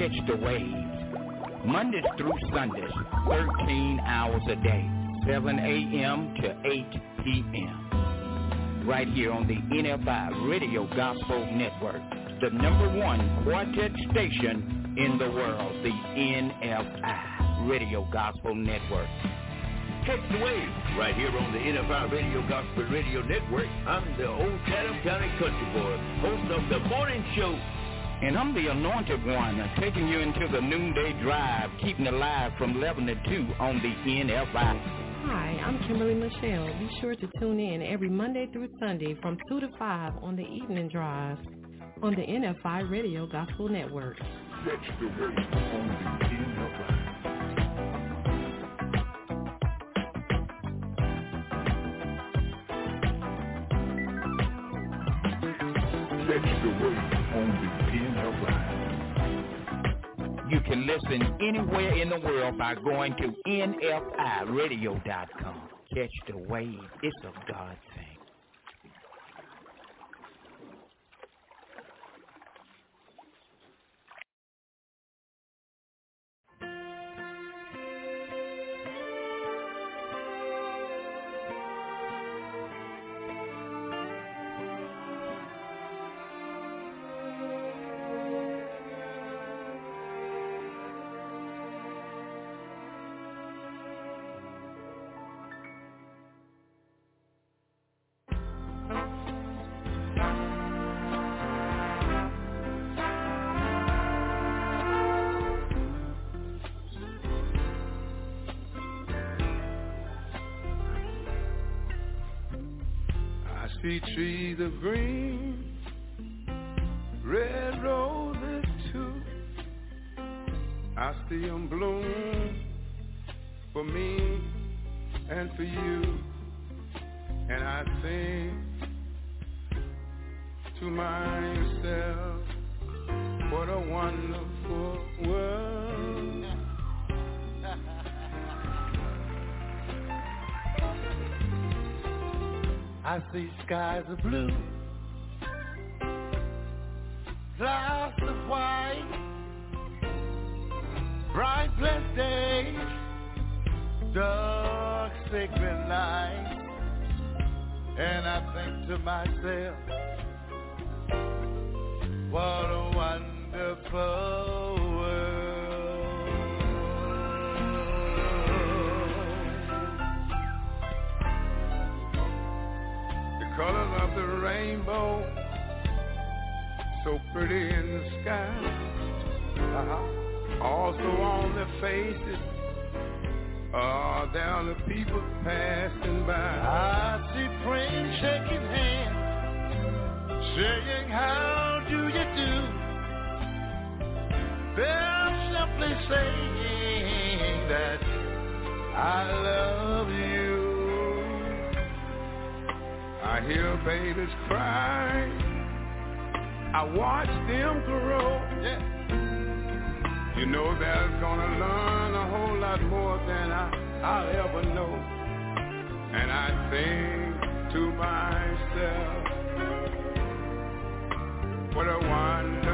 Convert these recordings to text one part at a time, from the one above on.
catch the waves. Mondays through Sundays, 13 hours a day, 7 a.m. to 8 p.m. Right here on the NFI Radio Gospel Network, the number one quartet station in the world, the NFI Radio Gospel Network. Catch the wave right here on the NFI Radio Gospel Radio Network. I'm the Old Chatham County Country Boy, host of the morning show. And I'm the anointed one, uh, taking you into the noonday drive, keeping it live from 11 to 2 on the NFI. Hi, I'm Kimberly Michelle. Be sure to tune in every Monday through Sunday from 2 to 5 on the evening drive on the NFI Radio Gospel Network. Catch the wave on the NFI. Catch the wave on the NFI. You can listen anywhere in the world by going to NFIRadio.com. Catch the wave. It's a God see trees of green, See skies of blue, clouds of white, bright blessed days, dark sacred nights, and I think to myself, what rainbow, so pretty in the sky. Uh-huh. Also on the faces, are the people passing by. I see friends shaking hands, saying, how do you do? They're simply saying that I love you. I hear babies cry. I watch them grow. You know they're gonna learn a whole lot more than I, I'll ever know. And I think to myself, what a wonderful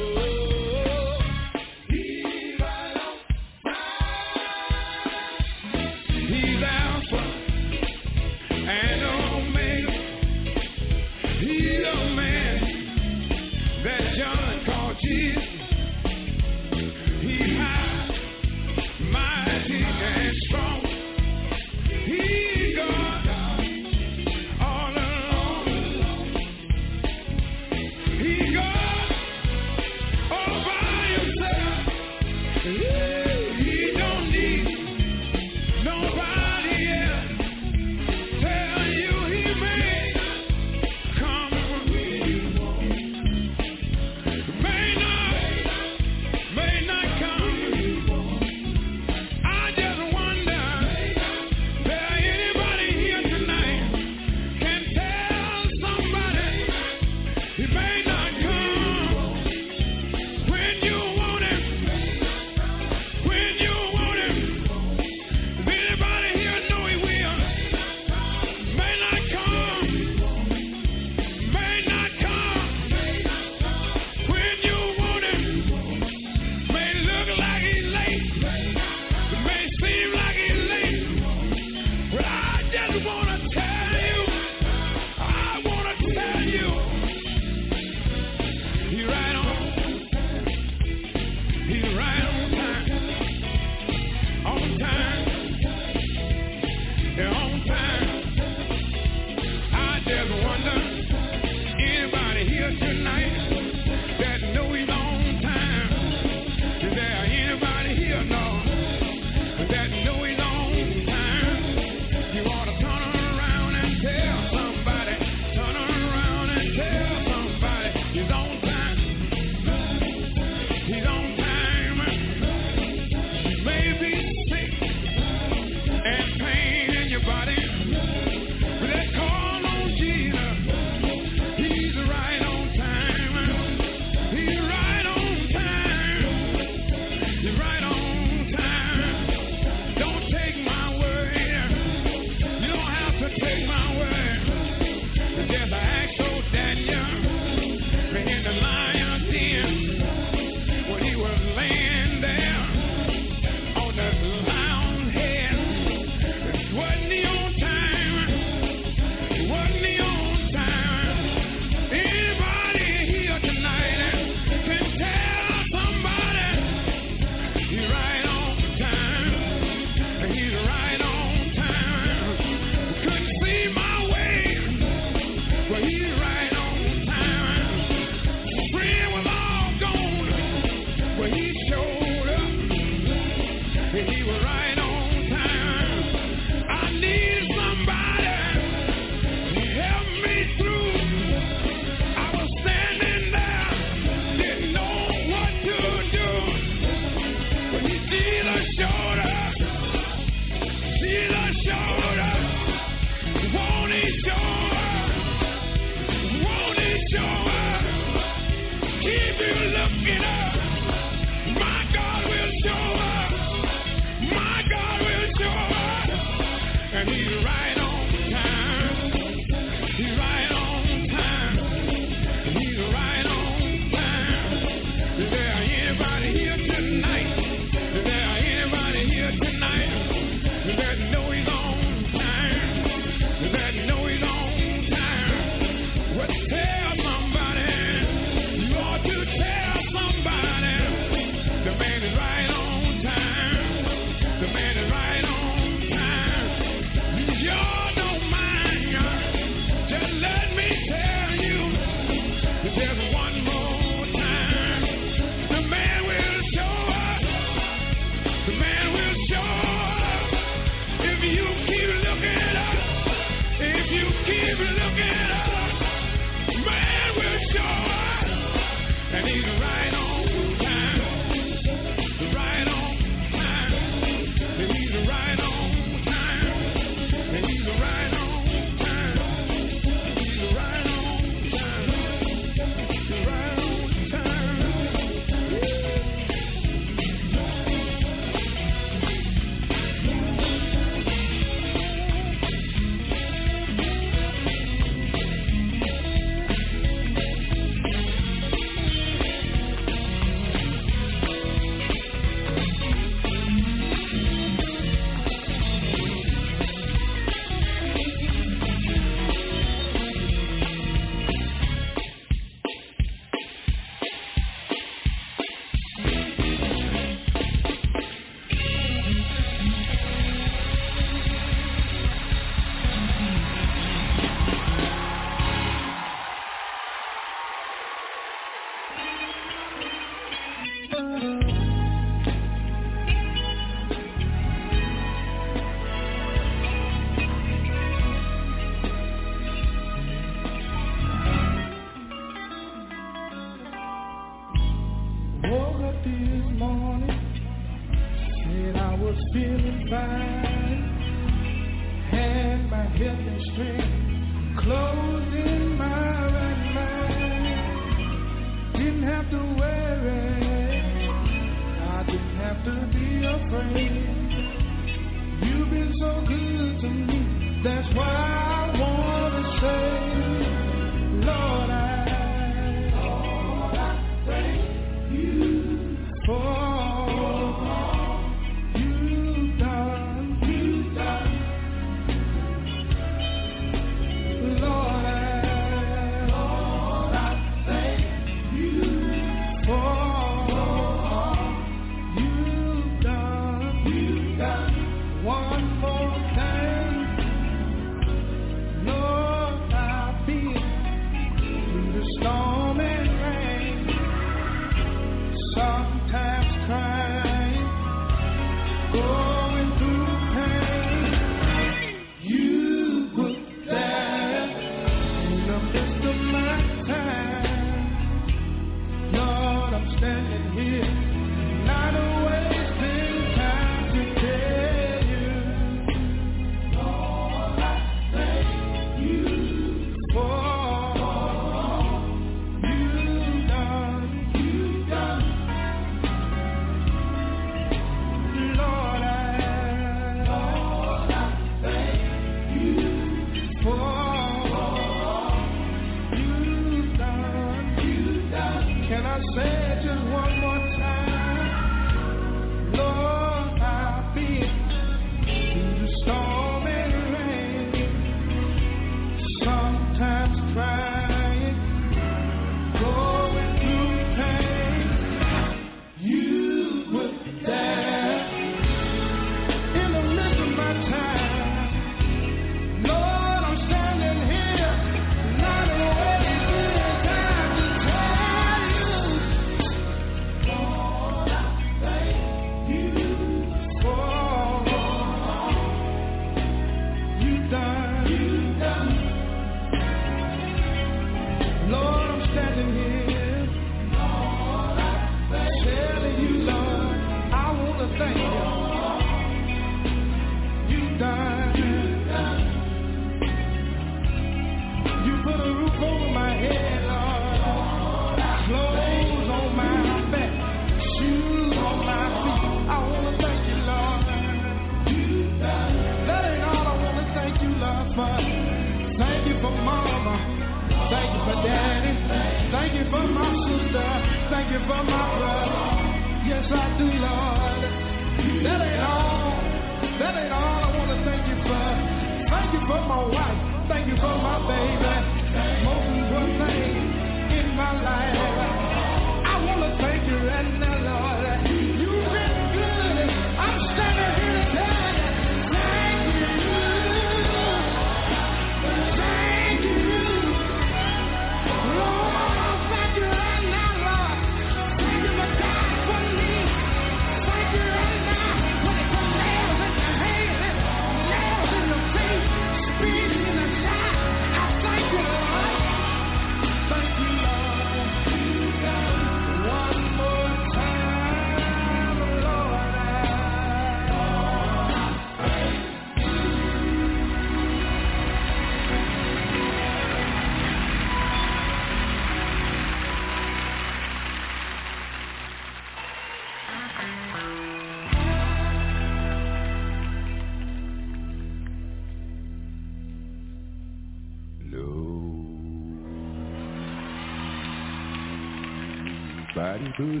Nobody but you.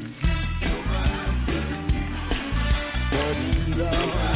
But you, Lord.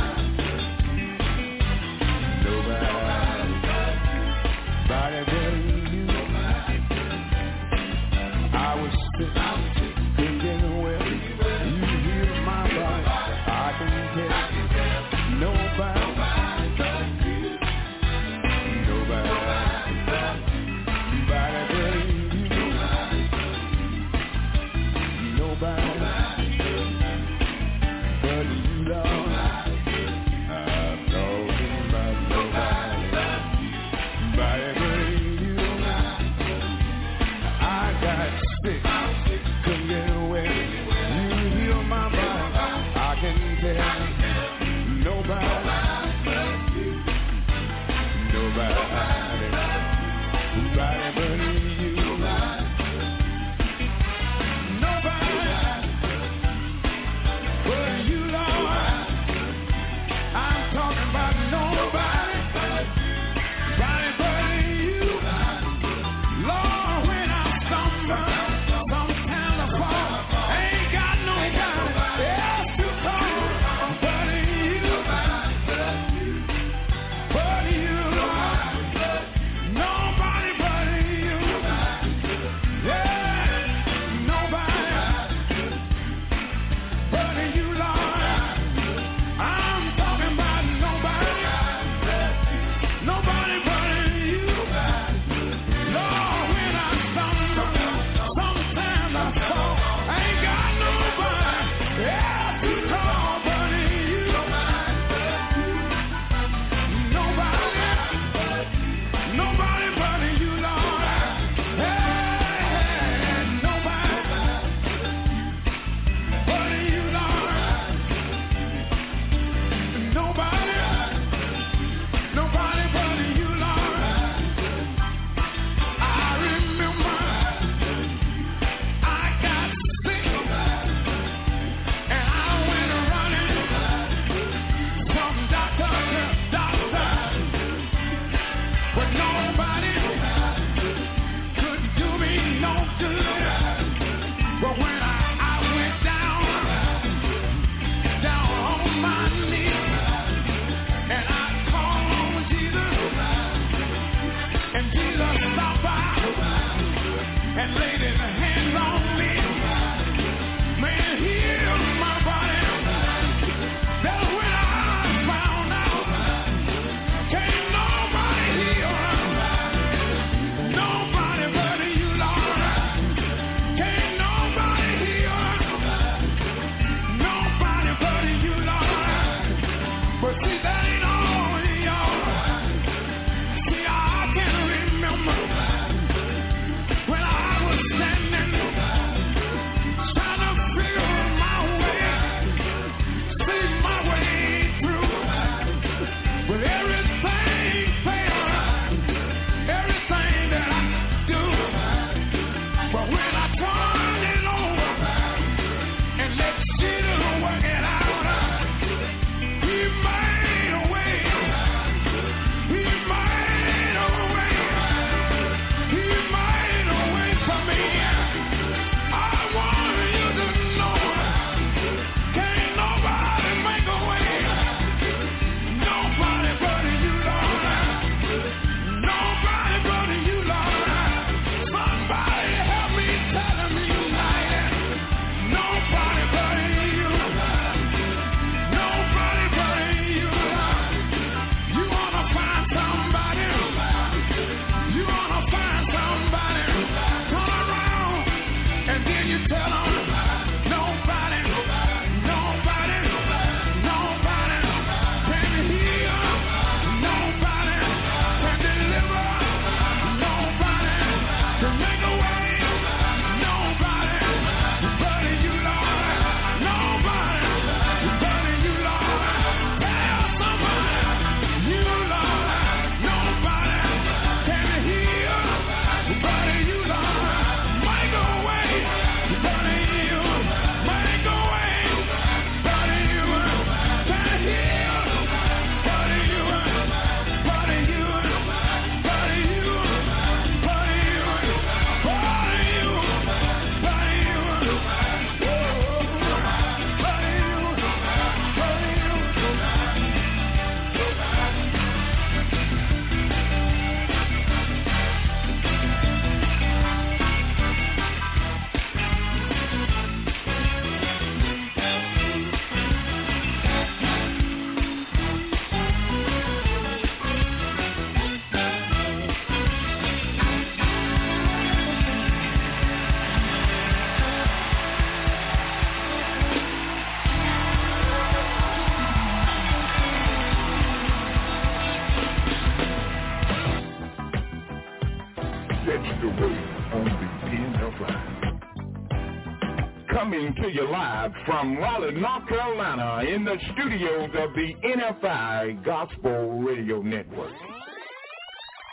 to you live from Raleigh, North Carolina, in the studios of the NFI Gospel Radio Network.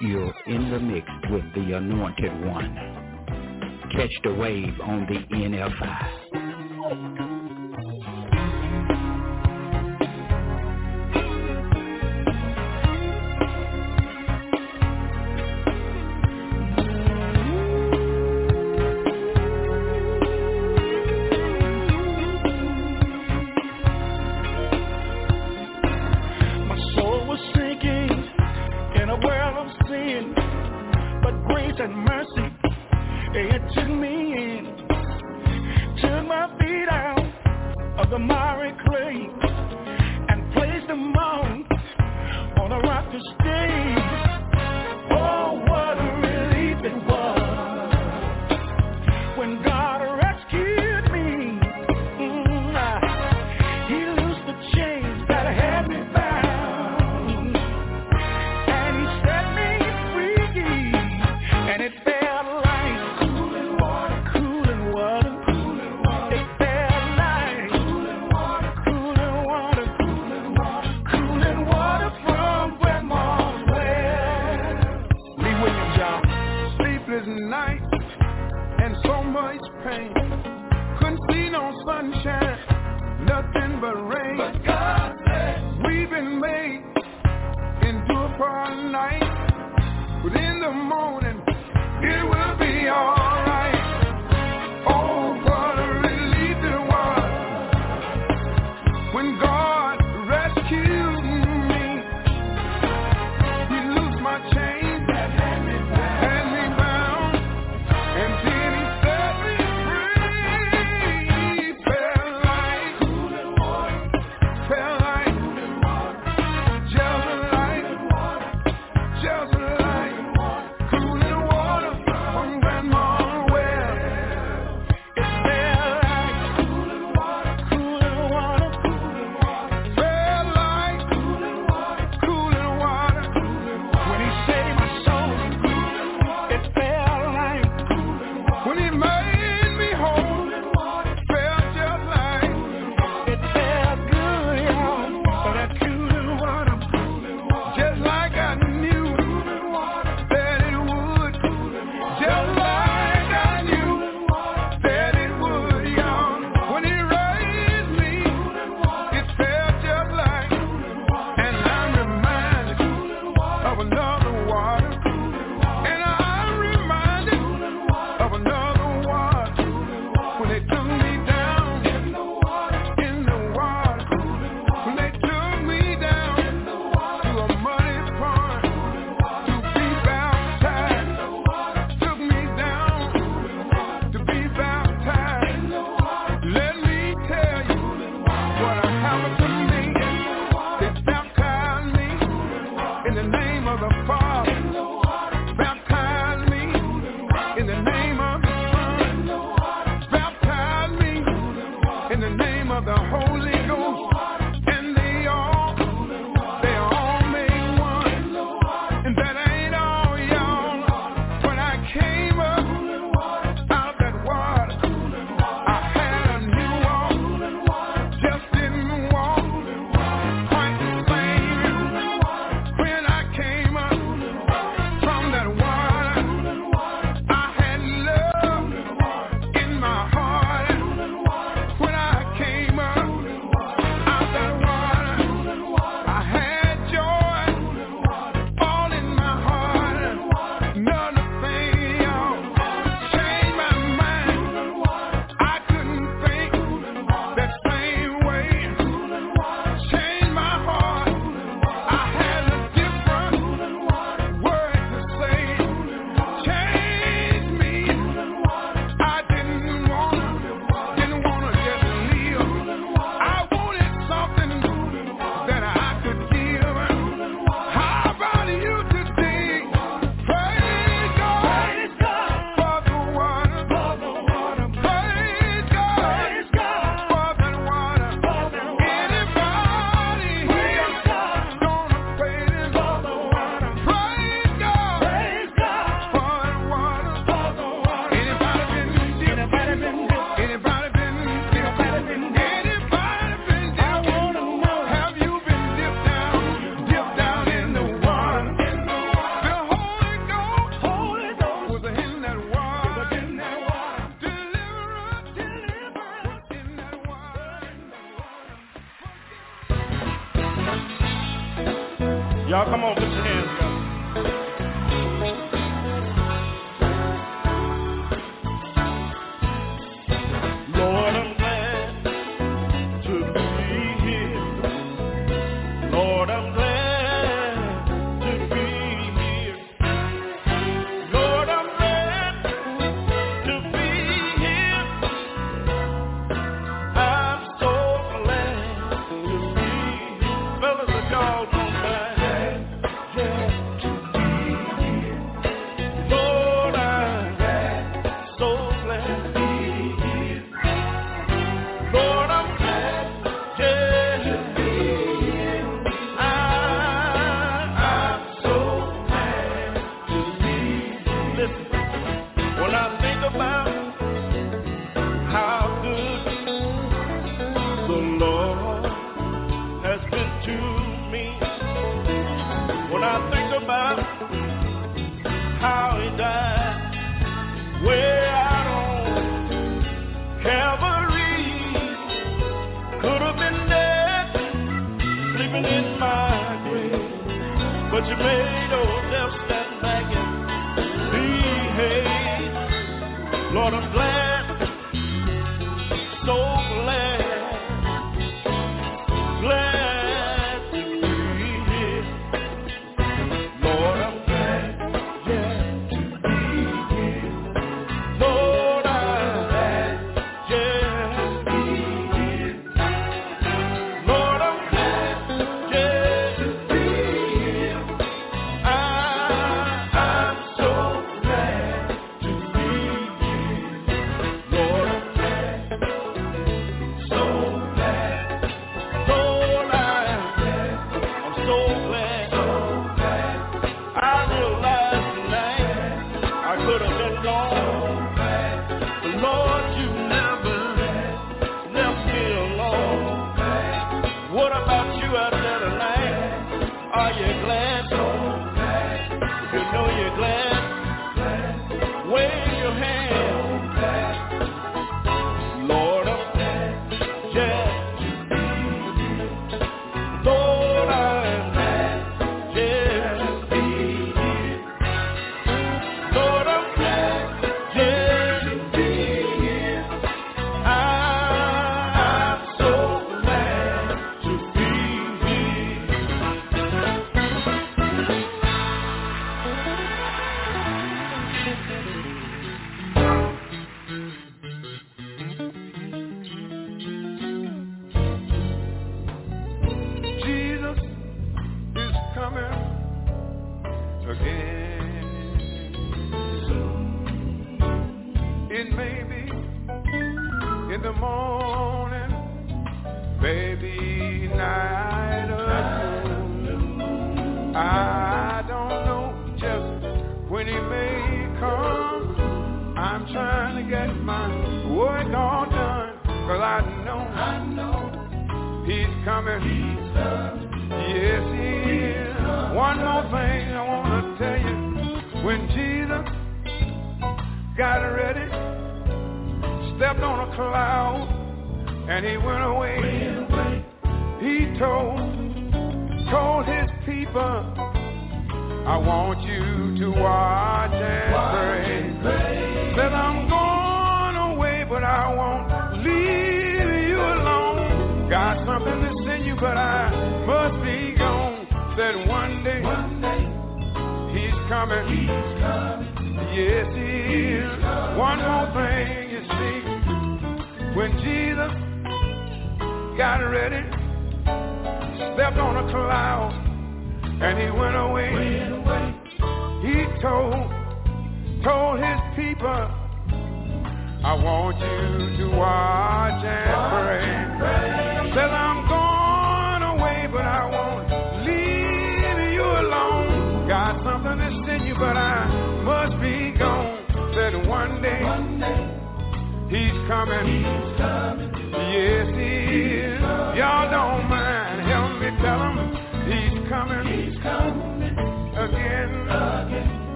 You're in the mix with the Anointed One. Catch the wave on the NFI.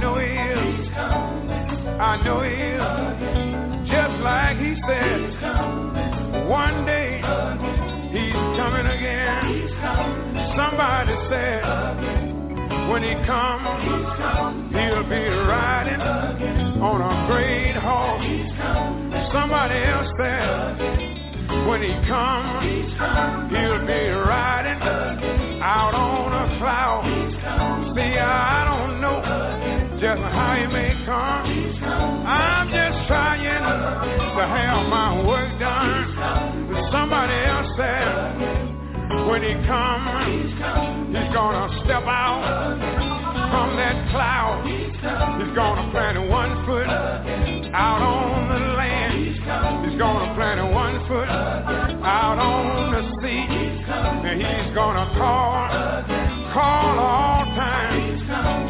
know he is. I know he is. Just like he said, one day he's coming again. Somebody said, when he comes, he'll be riding on a great horse. Somebody else said, when he comes, he'll be riding out on a cloud. See, I just how you may come. I'm just trying to have my work done. Somebody else said when he comes, he's gonna step out from that cloud. He's gonna plant one foot out on the land. He's gonna plant one foot out on the sea. And he's gonna call, call all time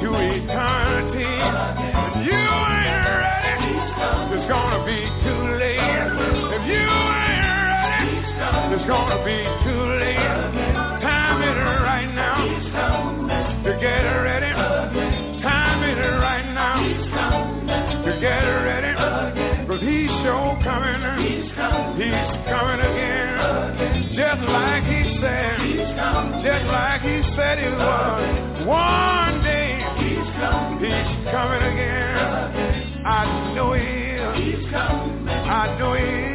to eternity. If you ain't ready, it's gonna be too late. If you ain't ready, it's gonna be too late. Time it right now to get ready. Time it right now to get ready. Cause he's sure coming. He's coming again. Just like he said. Just like he said he was. One coming again. I know he is. He's coming. I know he is.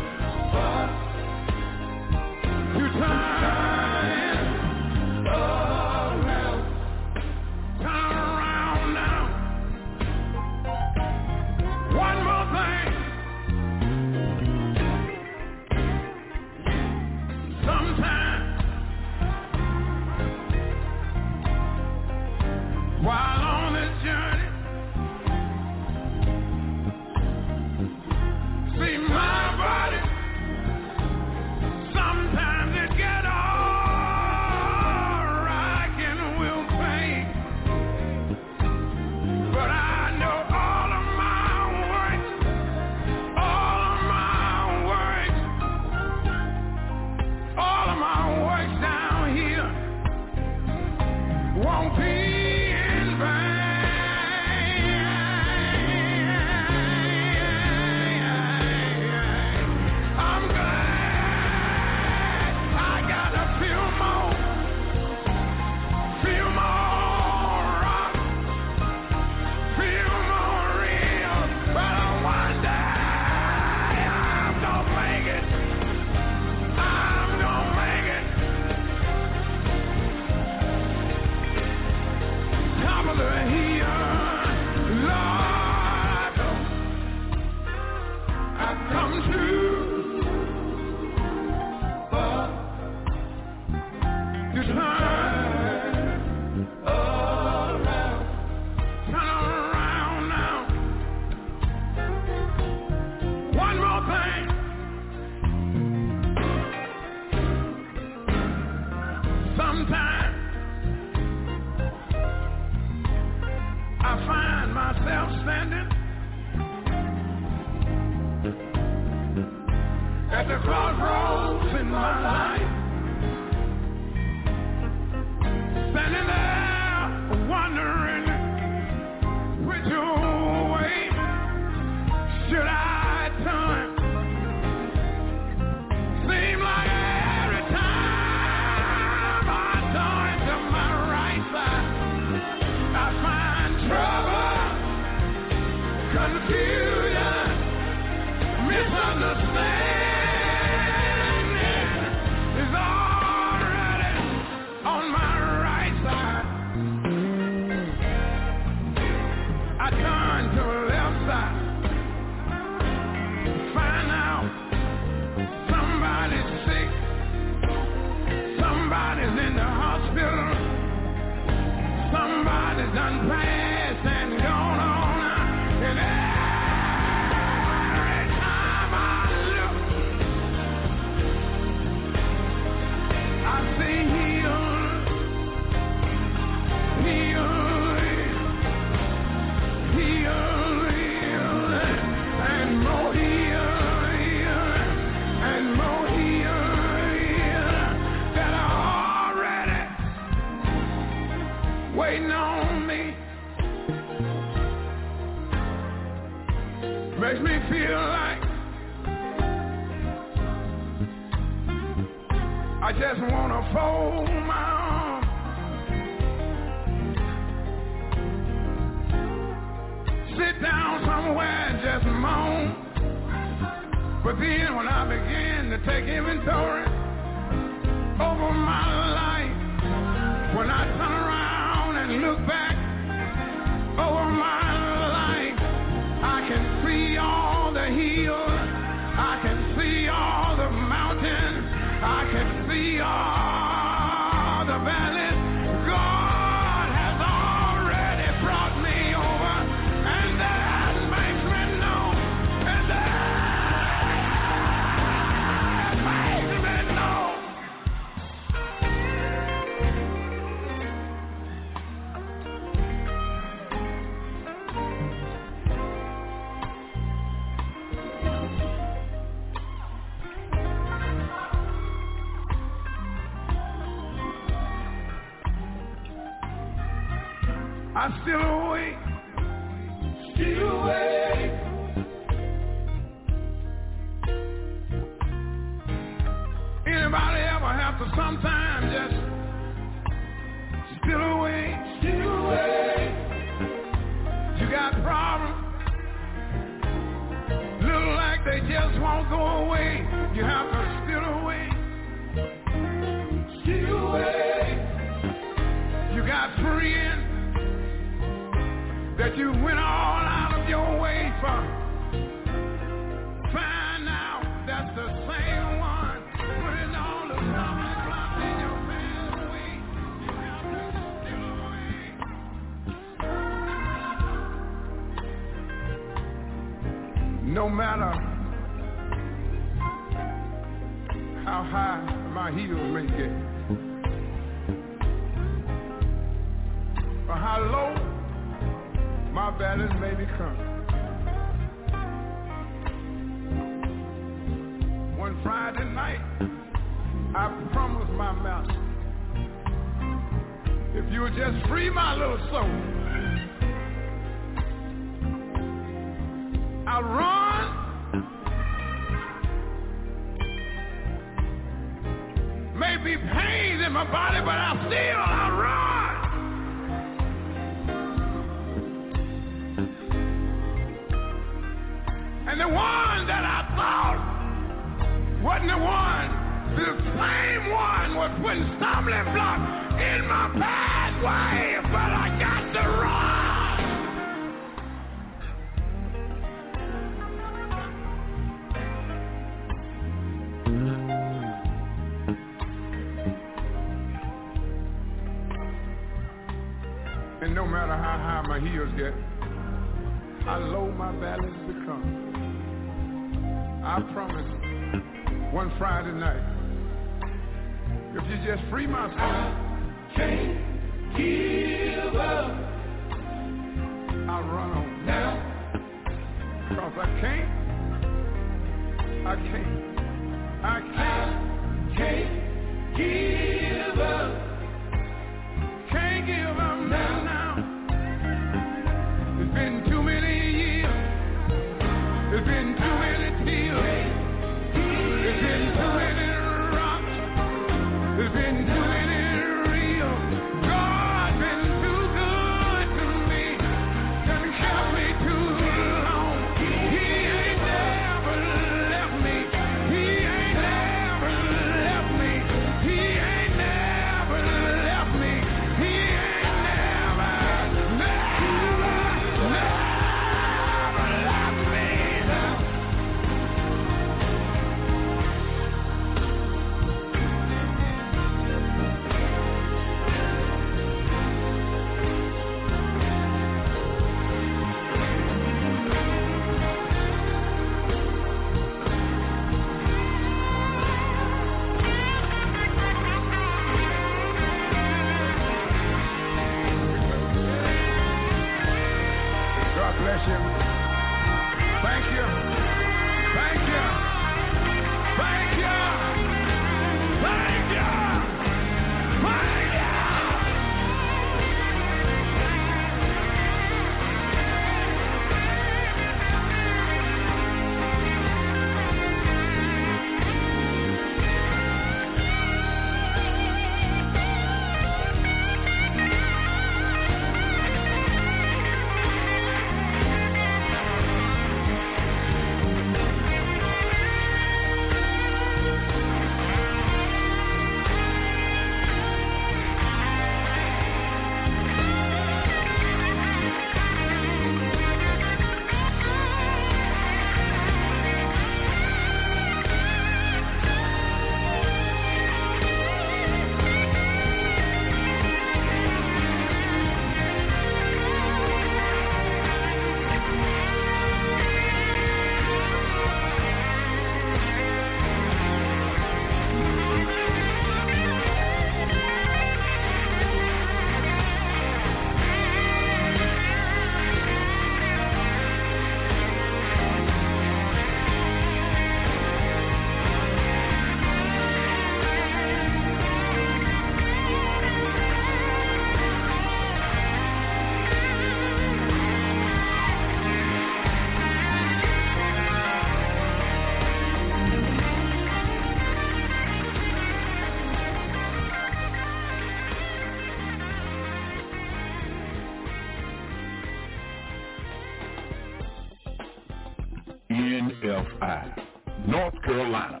NFI. North Carolina,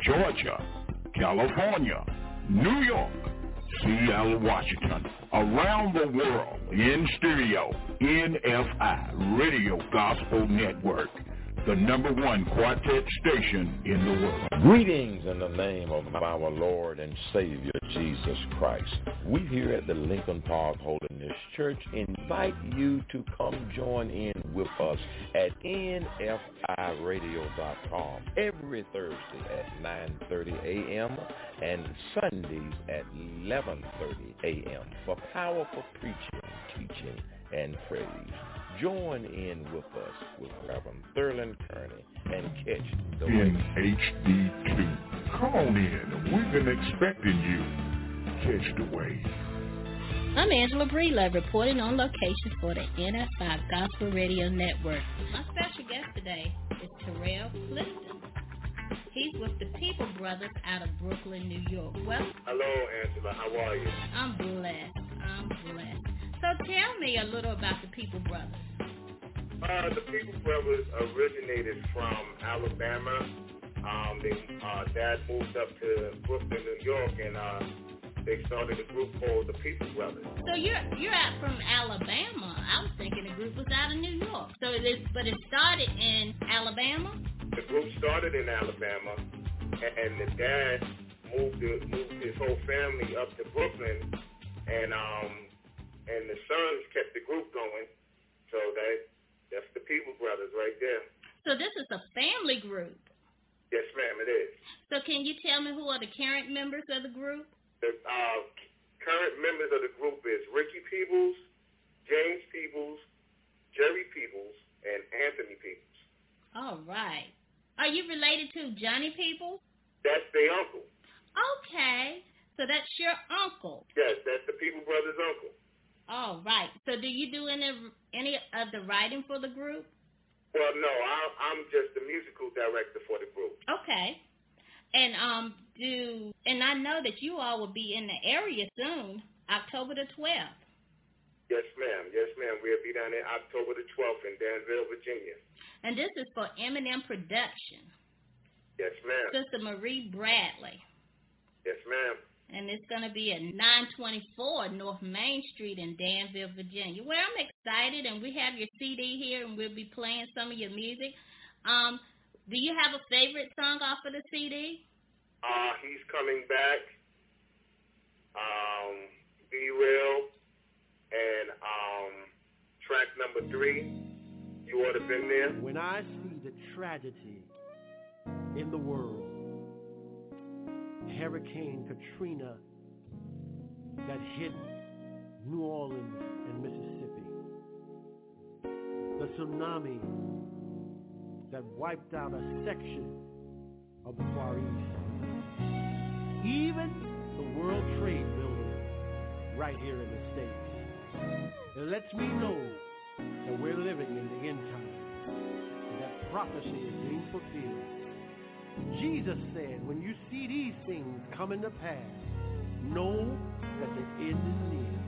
Georgia, California, New York, Seattle, Washington, around the world, in stereo, NFI, Radio Gospel Network the number one quartet station in the world. Greetings in the name of our Lord and Savior Jesus Christ. We here at the Lincoln Park Holiness Church invite you to come join in with us at nfiradio.com every Thursday at 9.30 a.m. and Sundays at 11.30 a.m. for powerful preaching, teaching, and praise. Join in with us with Reverend Thurland Kearney and catch the In HD2. Come on in. We've been expecting you. Catch the wave. I'm Angela Breedlove reporting on location for the NFI Gospel Radio Network. My special guest today is Terrell Clifton. He's with the Peebles Brothers out of Brooklyn, New York. Well, hello, Angela. How are you? I'm blessed. I'm blessed. So tell me a little about the Peebles Brothers. Uh, the Peebles Brothers originated from Alabama. Um, they, uh, Dad moved up to Brooklyn, New York, and uh, they started a group called the Peebles Brothers. So you're you're out from Alabama. I was thinking the group was out of New York. So it is, but it started in Alabama. The group started in Alabama, and the dad moved to, moved his whole family up to Brooklyn, and um, and the sons kept the group going. So that that's the Peebles Brothers right there. So this is a family group. Yes, ma'am, it is. So can you tell me who are the current members of the group? The uh, current members of the group is Ricky Peebles, James Peebles, Jerry Peebles, and Anthony Peebles. All right. Are you related to Johnny Peebles? That's their uncle. Okay. So that's your uncle. Yes, that's the Peebles Brothers' uncle. All right. So do you do any any of the writing for the group? Well, no, I, I'm just the musical director for the group. Okay. And um, do and I know that you all will be in the area soon, October the twelfth. Yes, ma'am. Yes, ma'am. We'll be down there October the twelfth in Danville, Virginia. And this is for Eminem Production. Yes, ma'am. Sister Marie Bradley. Yes, ma'am and it's going to be at 924 North Main Street in Danville, Virginia. Well, I'm excited, and we have your CD here, and we'll be playing some of your music. Um, do you have a favorite song off of the CD? Uh, he's coming back. Um, Be Real, and um, track number three. You ought to been there. When I see the tragedy in the world Hurricane Katrina that hit New Orleans and Mississippi, the tsunami that wiped out a section of the Far East, even the World Trade Building right here in the States. It lets me know that we're living in the end times. that prophecy is being fulfilled. Jesus said, when you see these things coming to pass, know that the end is near.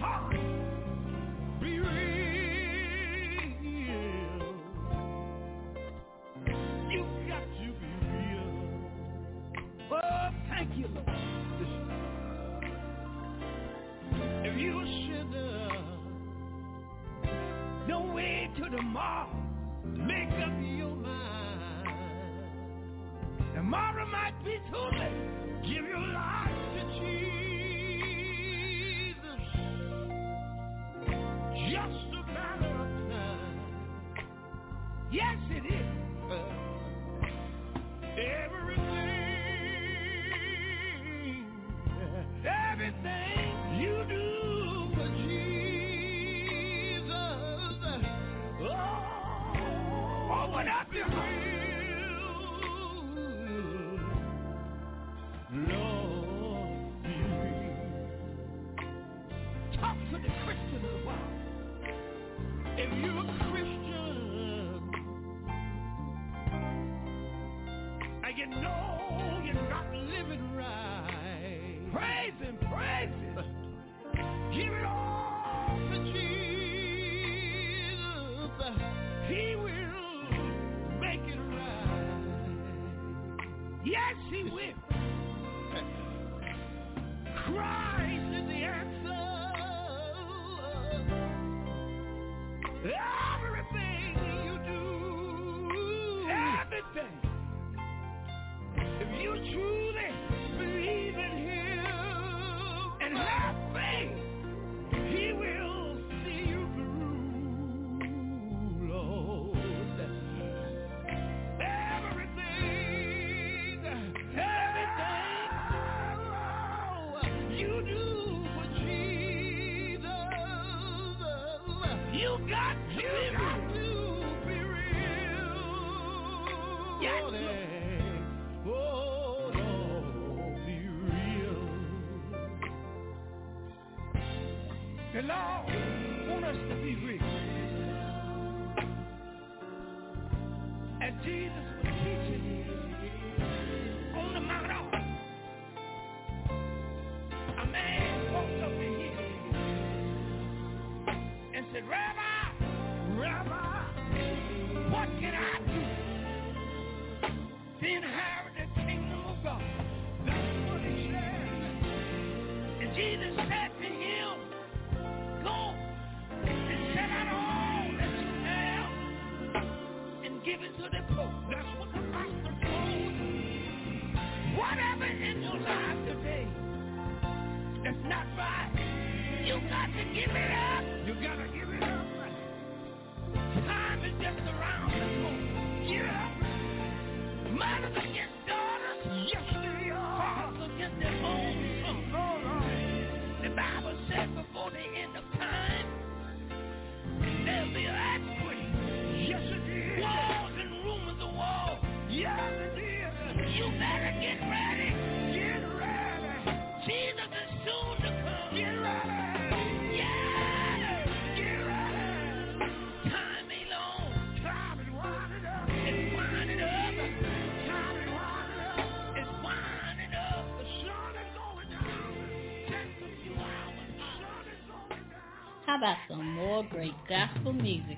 Hot. Great gospel music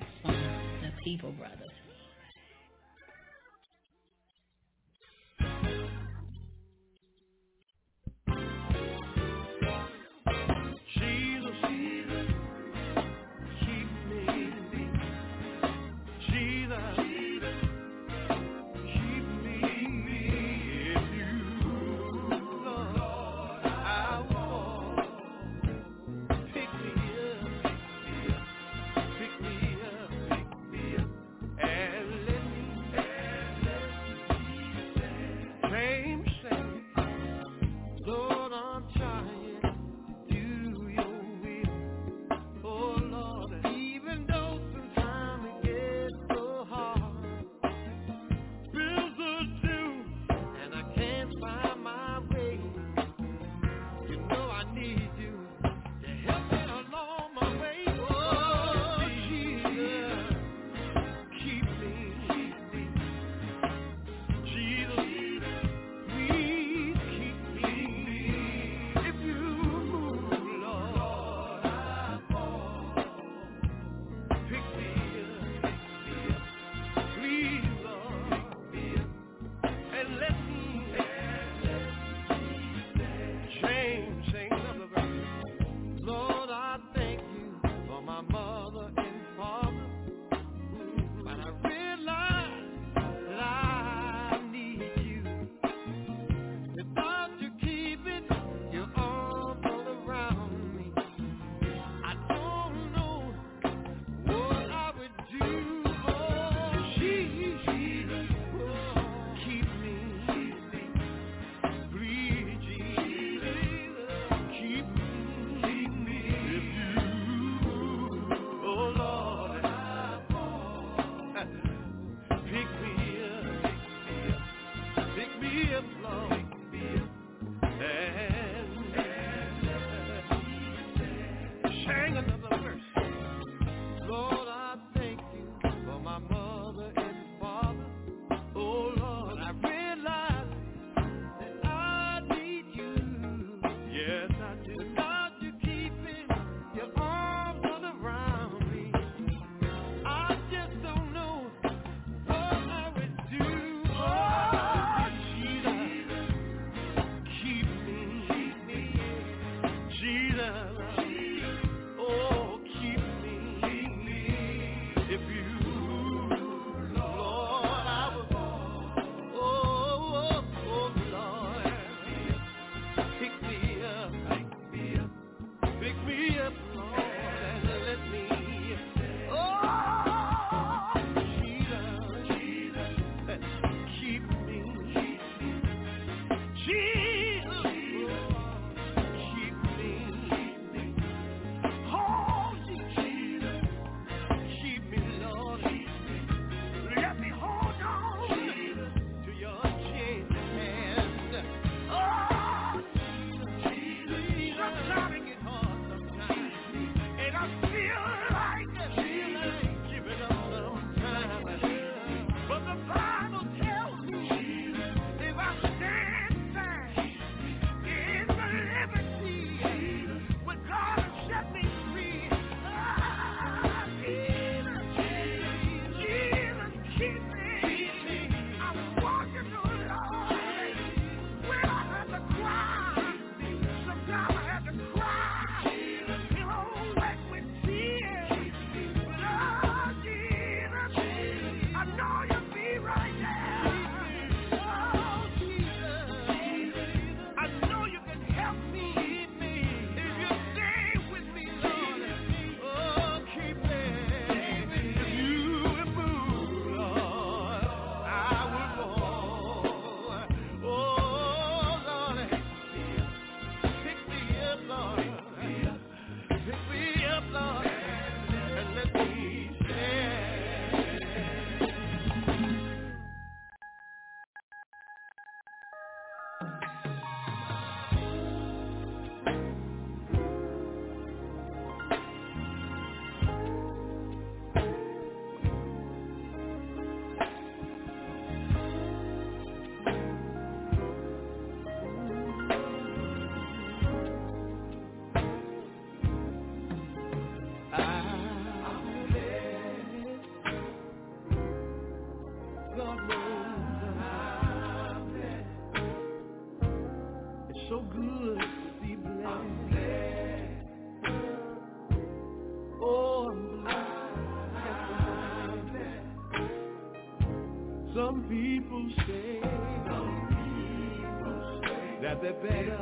they're better.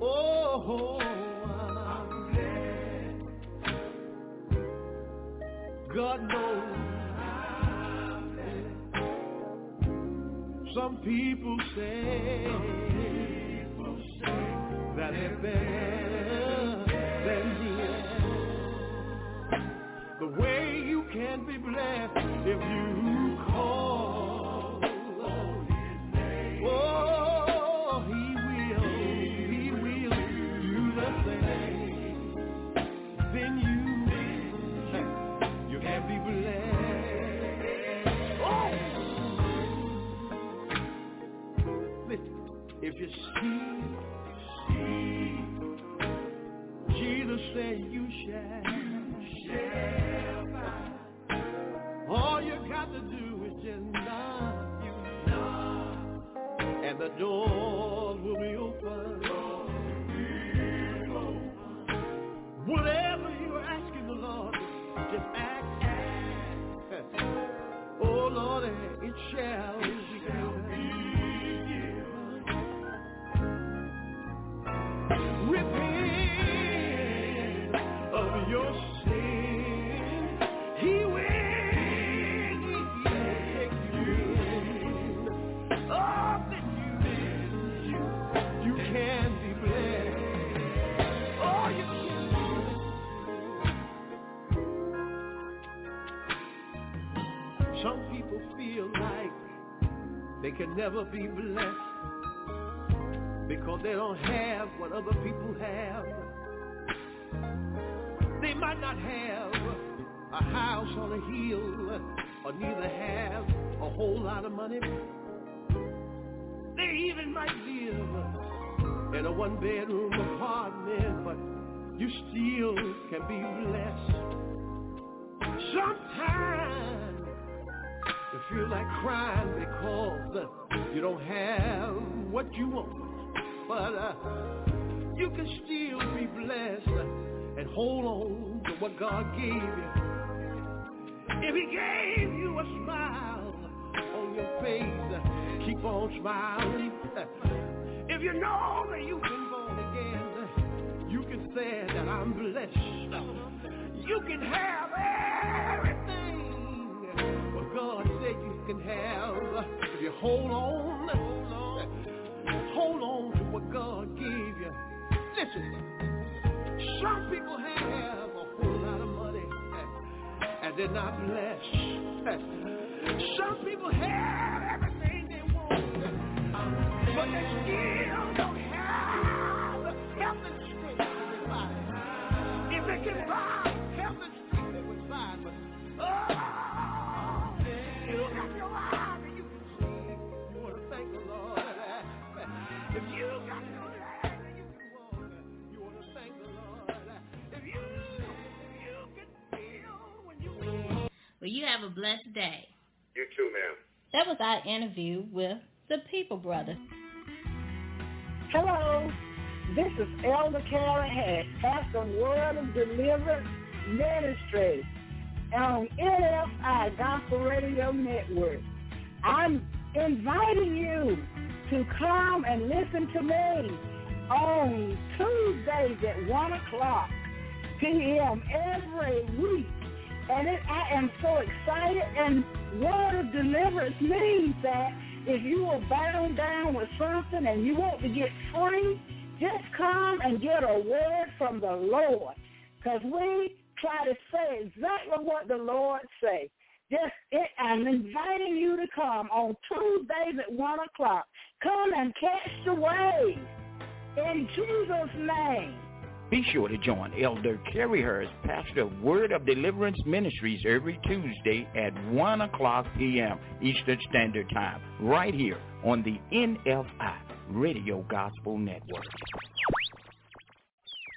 Oh, I'm God knows. I'm blessed. Some people say, never be blessed because they don't have what other people have. They might not have a house on a hill or neither have a whole lot of money. They even might live in a one-bedroom apartment, but you still can be blessed. You feel like crying because uh, you don't have what you want, but uh, you can still be blessed uh, and hold on to what God gave you. If he gave you a smile on your face, uh, keep on smiling. If you know that you've been born again, you can say that I'm blessed. You can have everything God can have. If you hold on, hold on, to what God gave you. Listen, some people have a whole lot of money and they're not blessed. Some people have everything they want, but they still don't have health and strength in their body. If they can buy Well, you have a blessed day. You too, ma'am. That was our interview with the Peebles Brothers. Hello, this is Elder Karen Hatch, Pastor Word of Deliverance Ministry on NFI Gospel Radio Network. I'm inviting you to come and listen to me on Tuesdays at 1 o'clock p.m. every week. And it, I am so excited. And Word of Deliverance means that if you are bound down with something and you want to get free, just come and get a word from the Lord. Because we try to say exactly what the Lord say. Just it, I'm inviting you to come on Tuesdays at 1 o'clock. Come and catch the wave. In Jesus' name. Be sure to join Elder Kerry Hurst, pastor of Word of Deliverance Ministries, every Tuesday at 1 o'clock p.m. Eastern Standard Time, right here on the NFI Radio Gospel Network.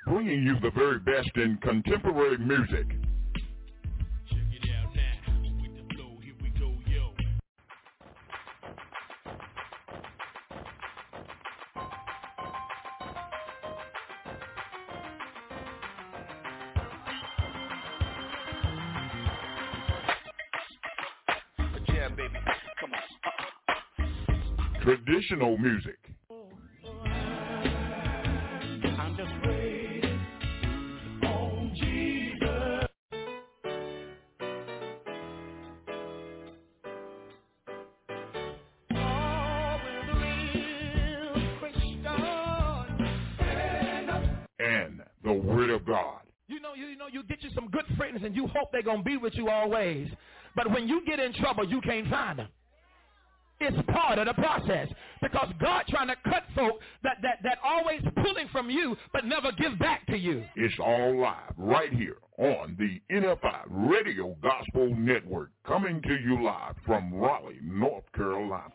Bringing you the very best in contemporary music. Real Christian. and the Word of God. You know, you, you know, you get you some good friends and you hope they're gonna be with you always. But when you get in trouble, you can't find them. It's part of the process because God trying to cut folk that, that, that always pulling from you but never give back to you. It's all live right here on the NFI Radio Gospel Network, coming to you live from Raleigh, North Carolina.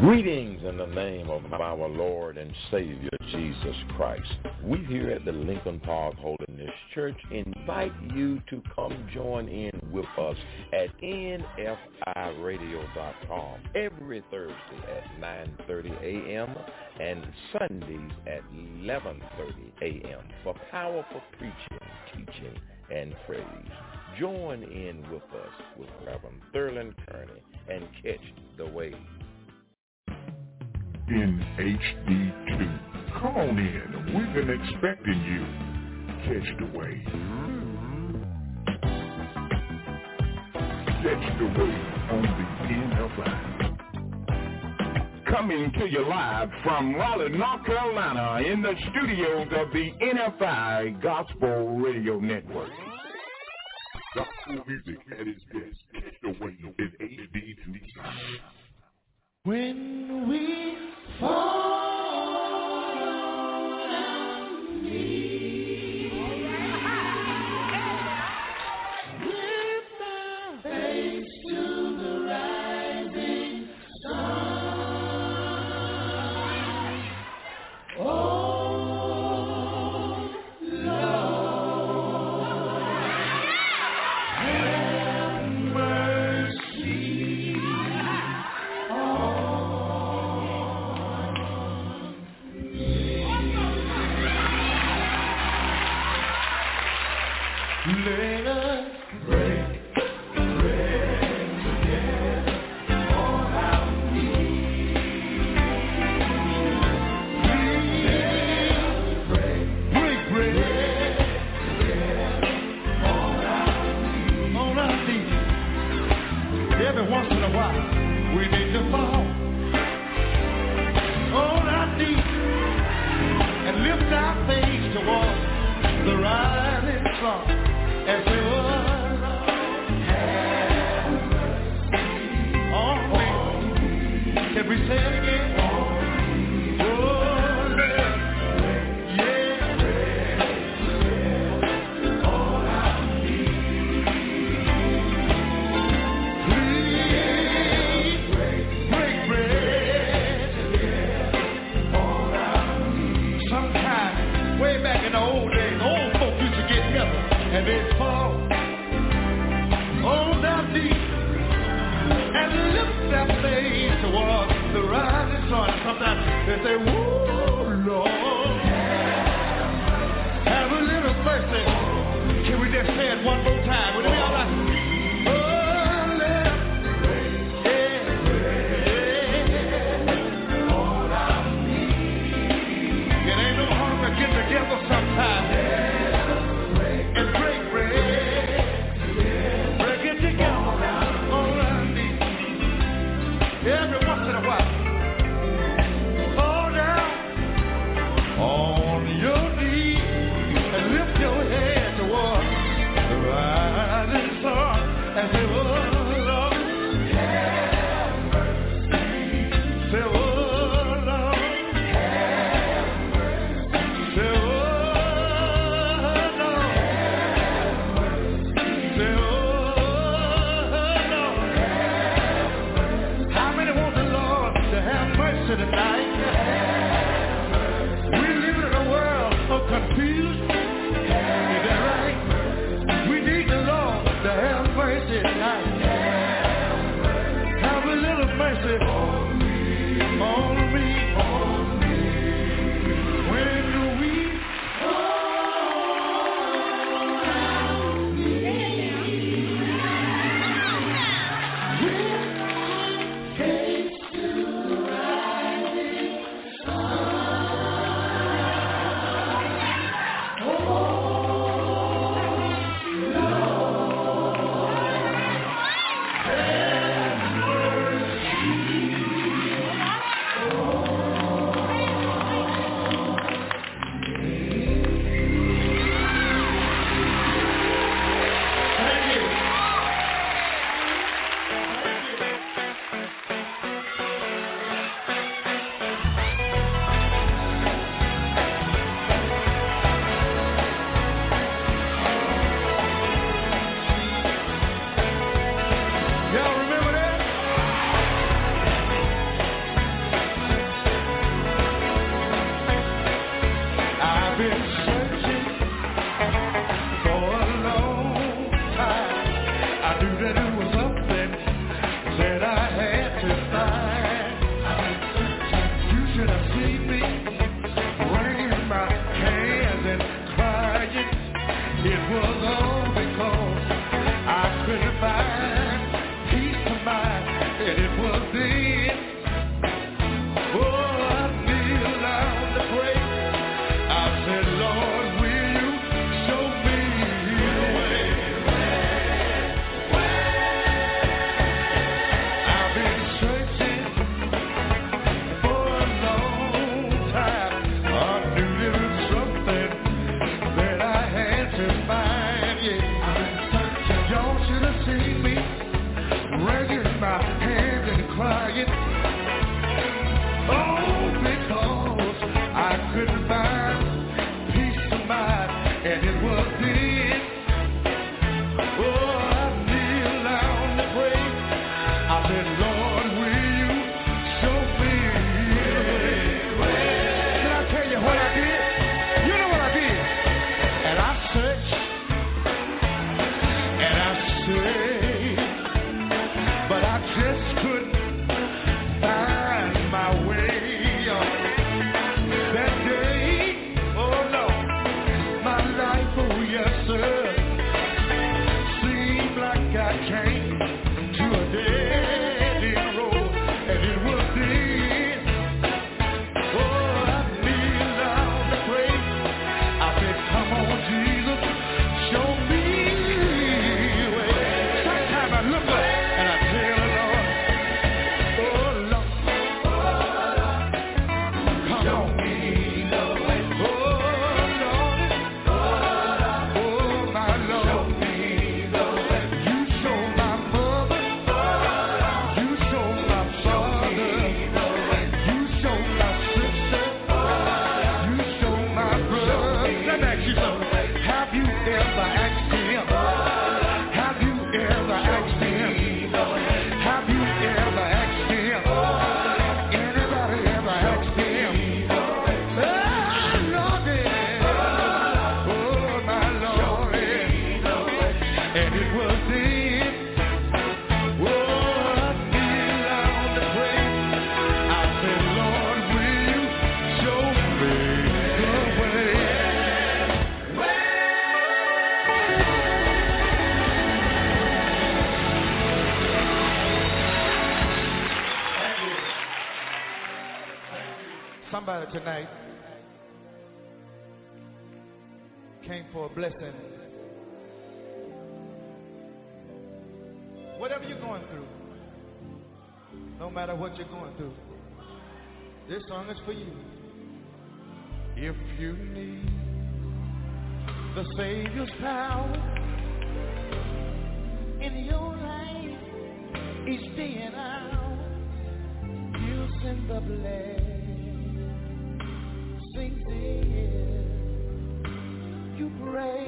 Greetings in the name of our Lord and Savior Jesus Christ. We here at the Lincoln Park Holiness Church invite you to come join in with us at nfiradio.com every Thursday at 9.30 a.m. and Sundays at 11.30 a.m. for powerful preaching, teaching, and praise. Join in with us with Reverend Thurland Kearney and catch the wave in HD2. Come on in. We've been expecting you. Catch the wave. Catch the wave on the NFI. Coming to you live from Raleigh, North Carolina in the studios of the NFI Gospel Radio Network. Gospel music at its best. Catch the wave in HD2. When we fall on knees, tonight came for a blessing. Whatever you're going through, no matter what you're going through, this song is for you. If you need the Savior's power in your life each and hour, you send the blessing sinks in, you pray.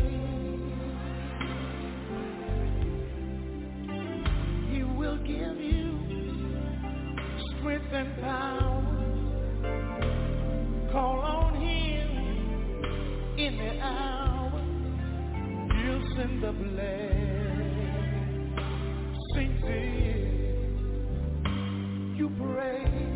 He will give you strength and power. Call on Him in the hour. He'll send the blessings in. You pray.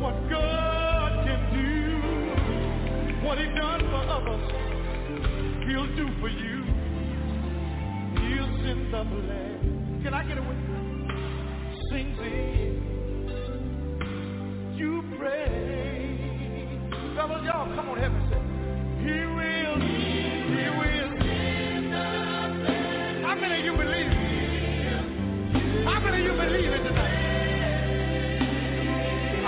What God can do. What he done for others, he'll do for you. He'll send the blessing. Can I get a witness? Sings it. You pray. Fellas, y'all come on, help me say. He will. He will. How many of you believe? How many of you believe it tonight?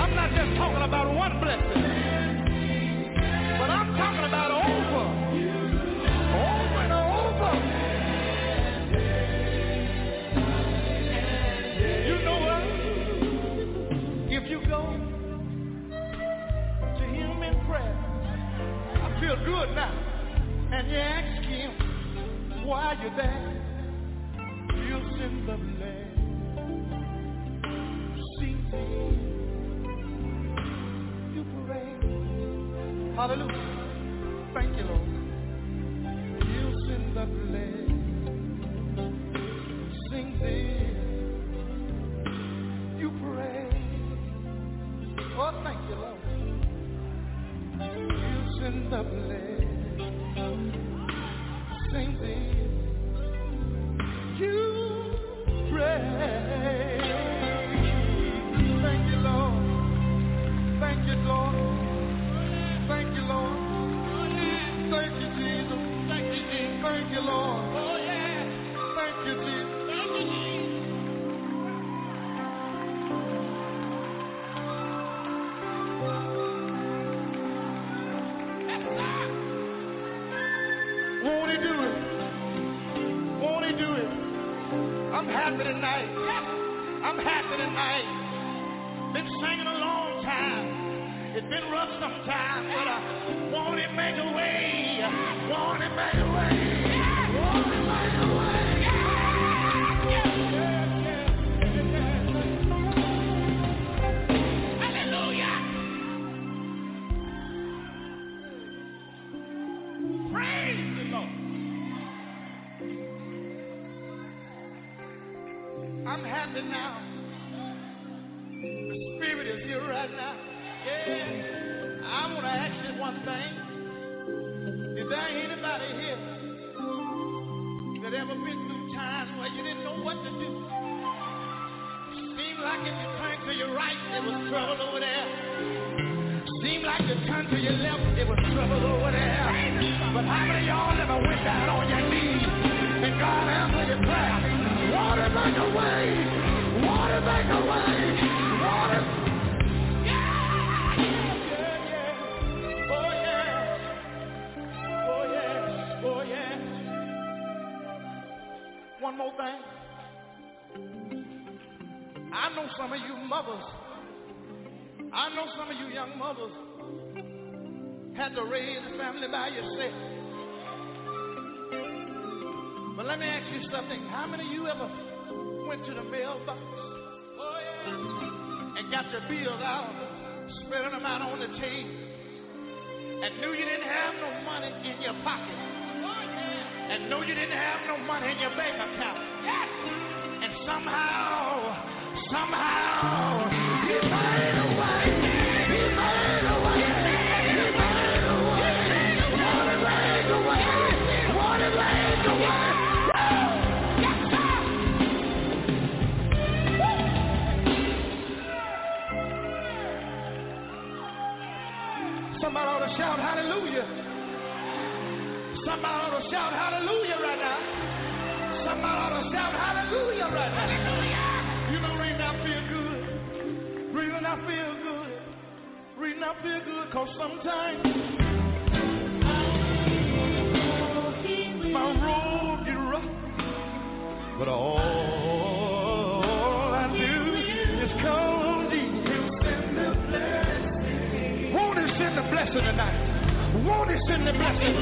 I'm not just talking about one blessing talking about over. Over and over. You know what? If you go to him in prayer, I feel good now. And you ask him, why you there? You'll send the land. See you pray. Hallelujah. Thank you, Lord. You send the blessing. Sing this. You pray. Oh, thank you, Lord. You send the blessing. Know some of you mothers. I know some of you young mothers had to raise a family by yourself. But let me ask you something. How many of you ever went to the mailbox oh, yeah, and got your bills out, spreading them out on the table, and knew you didn't have no money in your pocket, and knew you didn't have no money in your bank account, and somehow, somehow, you I feel good. Reading I feel good because sometimes my road get rough. But all I do is call on Jesus. Won't he send the blessing tonight? Won't he send the blessing?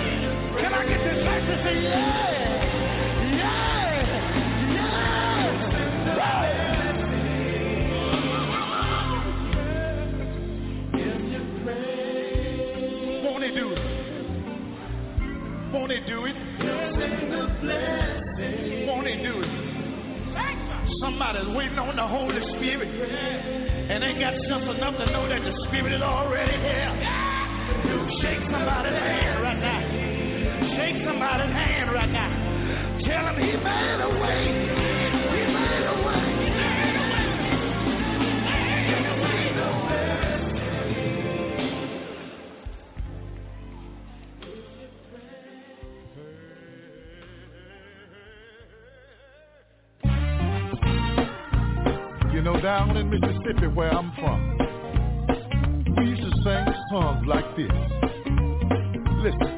Can I get this church to say? Yeah! Somebody's waiting on the Holy Spirit and ain't got sense enough to know that the Spirit is already here. You Shake somebody's hand right now. Shake somebody's hand right now. Tell him he made a way. Mississippi where I'm from, we used to sing songs like this. Listen.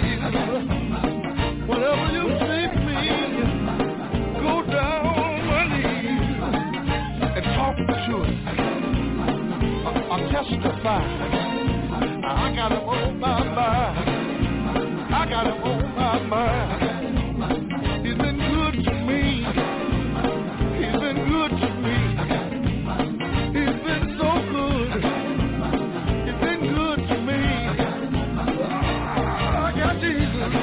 testify. I got him on my mind. I got him on my mind. He's been good to me. He's been good to me. He's been so good. He's been good to me. I got Jesus.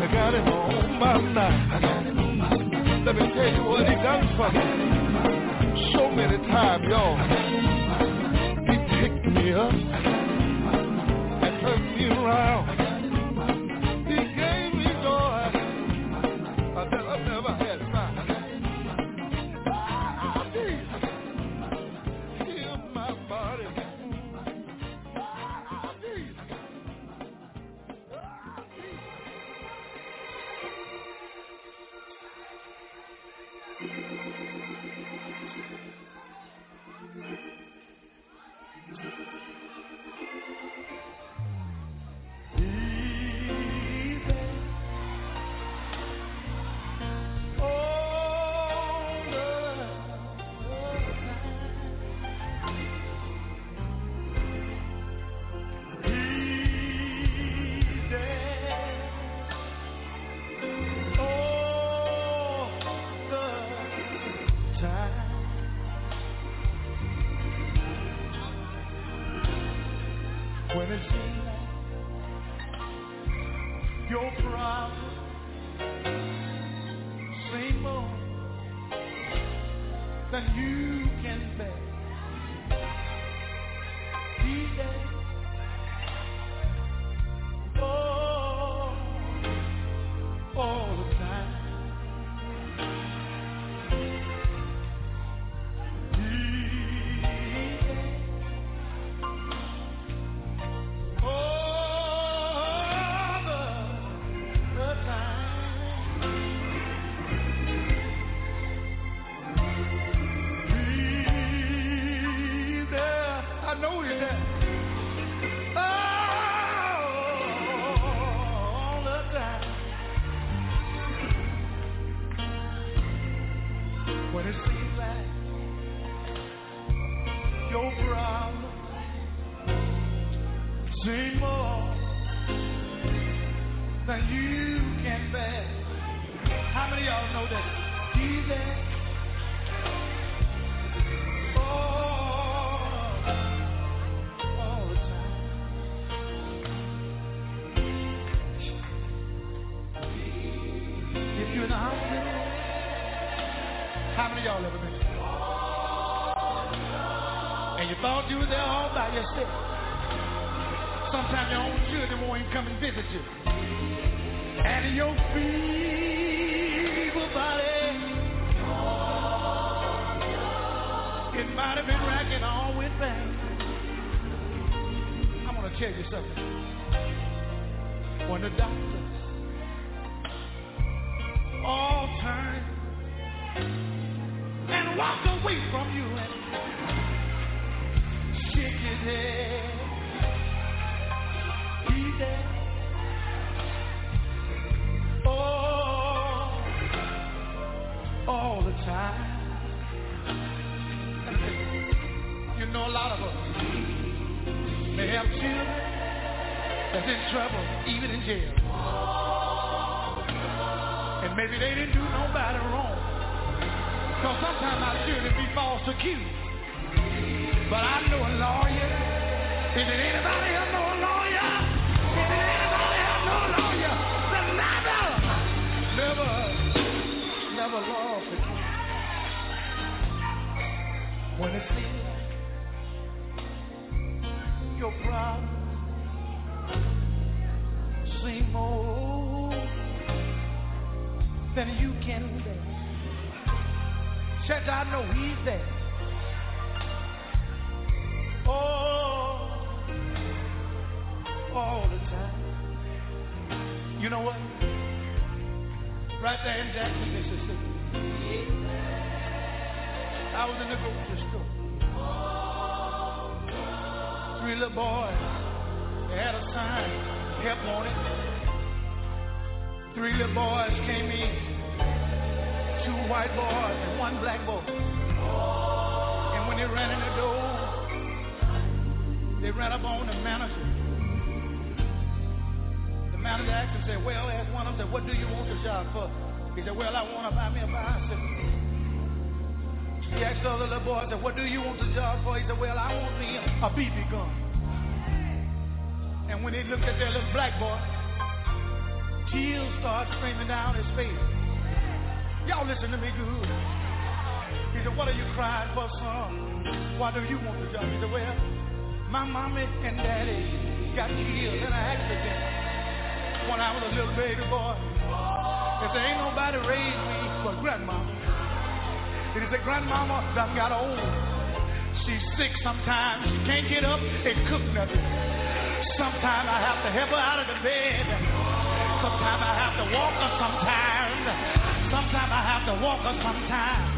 I got him on my mind. Let me tell you what he done for me. So many times, y'all up and turn me around. Jackson, Mississippi. I was in the grocery store. Three little boys. They had a sign, help wanted. Three little boys came in. Two white boys and one black boy. And when they ran in the door, they ran up on the manager. The manager asked him, said, well, asked one of them, said, what do you want the job for? He said, well, I want to buy me a bicycle. He asked the little boy, said, what do you want the job for? He said, well, I want me a BB gun. And when he looked at that little black boy, tears started streaming down his face. Y'all listen to me good. He said, what are you crying for, son? Why do you want the job? He said, well, my mommy and daddy got killed in an accident when I was a little baby boy. If there ain't nobody raised me but grandmama. And he said, grandmama done got old. She's sick sometimes. She can't get up and cook nothing. Sometimes I have to help her out of the bed. Sometimes I have to walk her sometimes. Sometimes I have to walk her sometimes.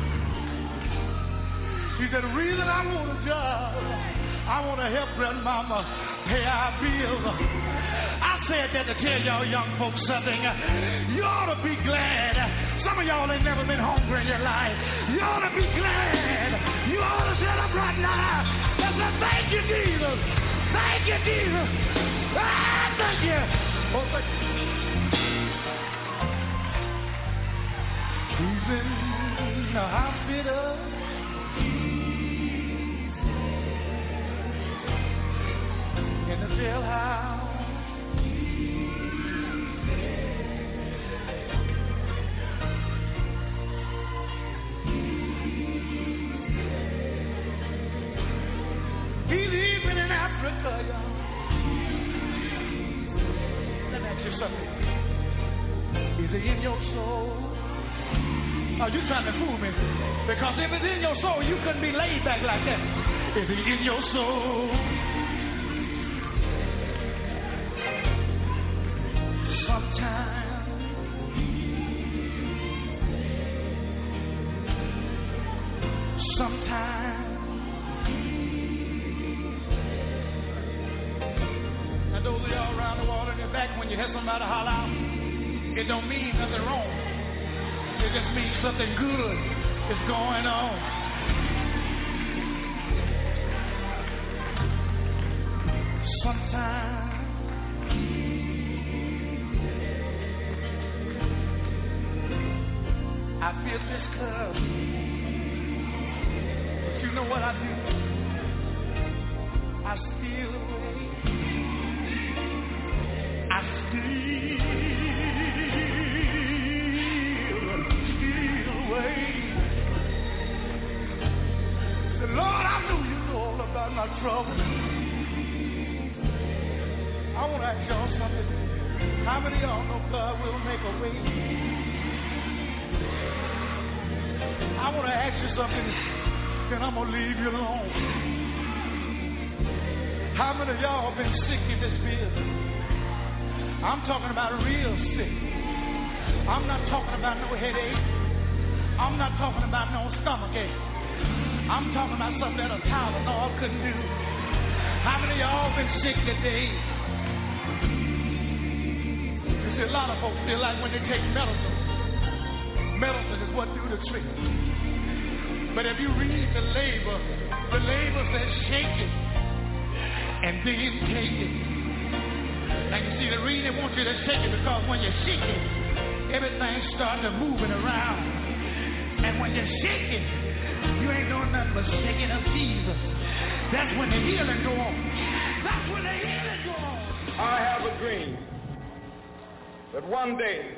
He said, the reason I want a job, I want to help grandmama pay our bills. I said that to tell y'all young folks something. You ought to be glad. Some of y'all ain't never been hungry in your life. You ought to be glad. You ought to sit up right now and say, thank you, Jesus. Thank you, Jesus. Ah, thank you. Oh, thank you. Hospital. Because if it's in your soul, you couldn't be laid back like that. Is it in your soul? Sometimes Sometimes those of y'all around the in your back when you hear somebody holler it don't mean nothing wrong. It just means something good is going on. Sometimes I feel disturbed. But you know what I do? I steal away. I steal, steal away. Lord, I know you know all about my trouble. I want to ask y'all something. How many of y'all know God will make a way? I want to ask you something, and I'm going to leave you alone. How many of y'all have been sick in this building? I'm talking about real sick. I'm not talking about no headache. I'm not talking about no stomach ache. I'm talking about something that a Tylenol couldn't do. How many of y'all been sick today? You see, a lot of folks feel like when they take medicine, medicine what do the trick. But if you read the label, the label says shake it and then take it. Now you see, the reason they want you to shake it because when you shake it, everything starts to moving around. And when you shake it, you ain't doing nothing but shaking up Jesus. That's when the healing go on. That's when the healing go on. I have a dream that one day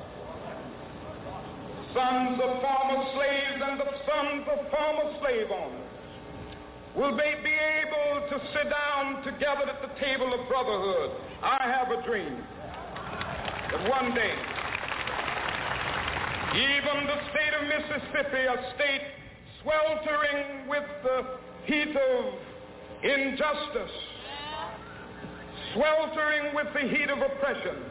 sons of former slaves and the sons of former slave owners will they be able to sit down together at the table of brotherhood. I have a dream that one day, even the state of Mississippi, a state sweltering with the heat of injustice, sweltering with the heat of oppression,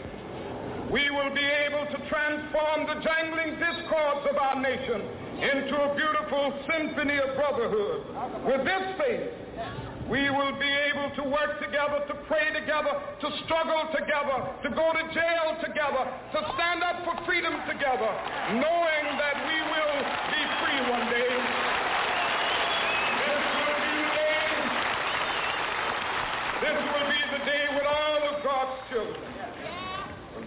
we will be able to transform the jangling discords of our nation into a beautiful symphony of brotherhood. With this faith, we will be able to work together, to pray together, to struggle together, to go to jail together, to stand up for freedom together, knowing that we will be free one day. This will be the day. This will be the day when all of God's children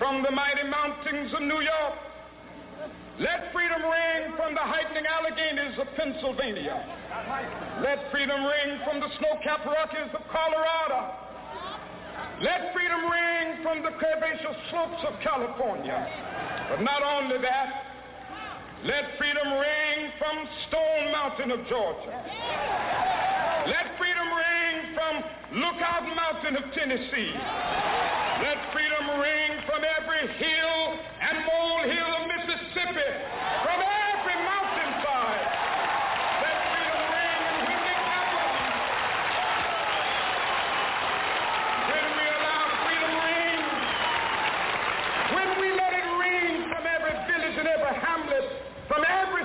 From the mighty mountains of New York, let freedom ring from the heightening Alleghenies of Pennsylvania. Let freedom ring from the snow-capped Rockies of Colorado. Let freedom ring from the curvaceous slopes of California. But not only that, let freedom ring from Stone Mountain of Georgia. Let freedom ring from Lookout Mountain of Tennessee. Let freedom ring from every hill and molehill of Mississippi, from every mountainside. Let freedom ring in Whitney Capital. When we allow freedom ring, when we let it ring from every village and every hamlet, from every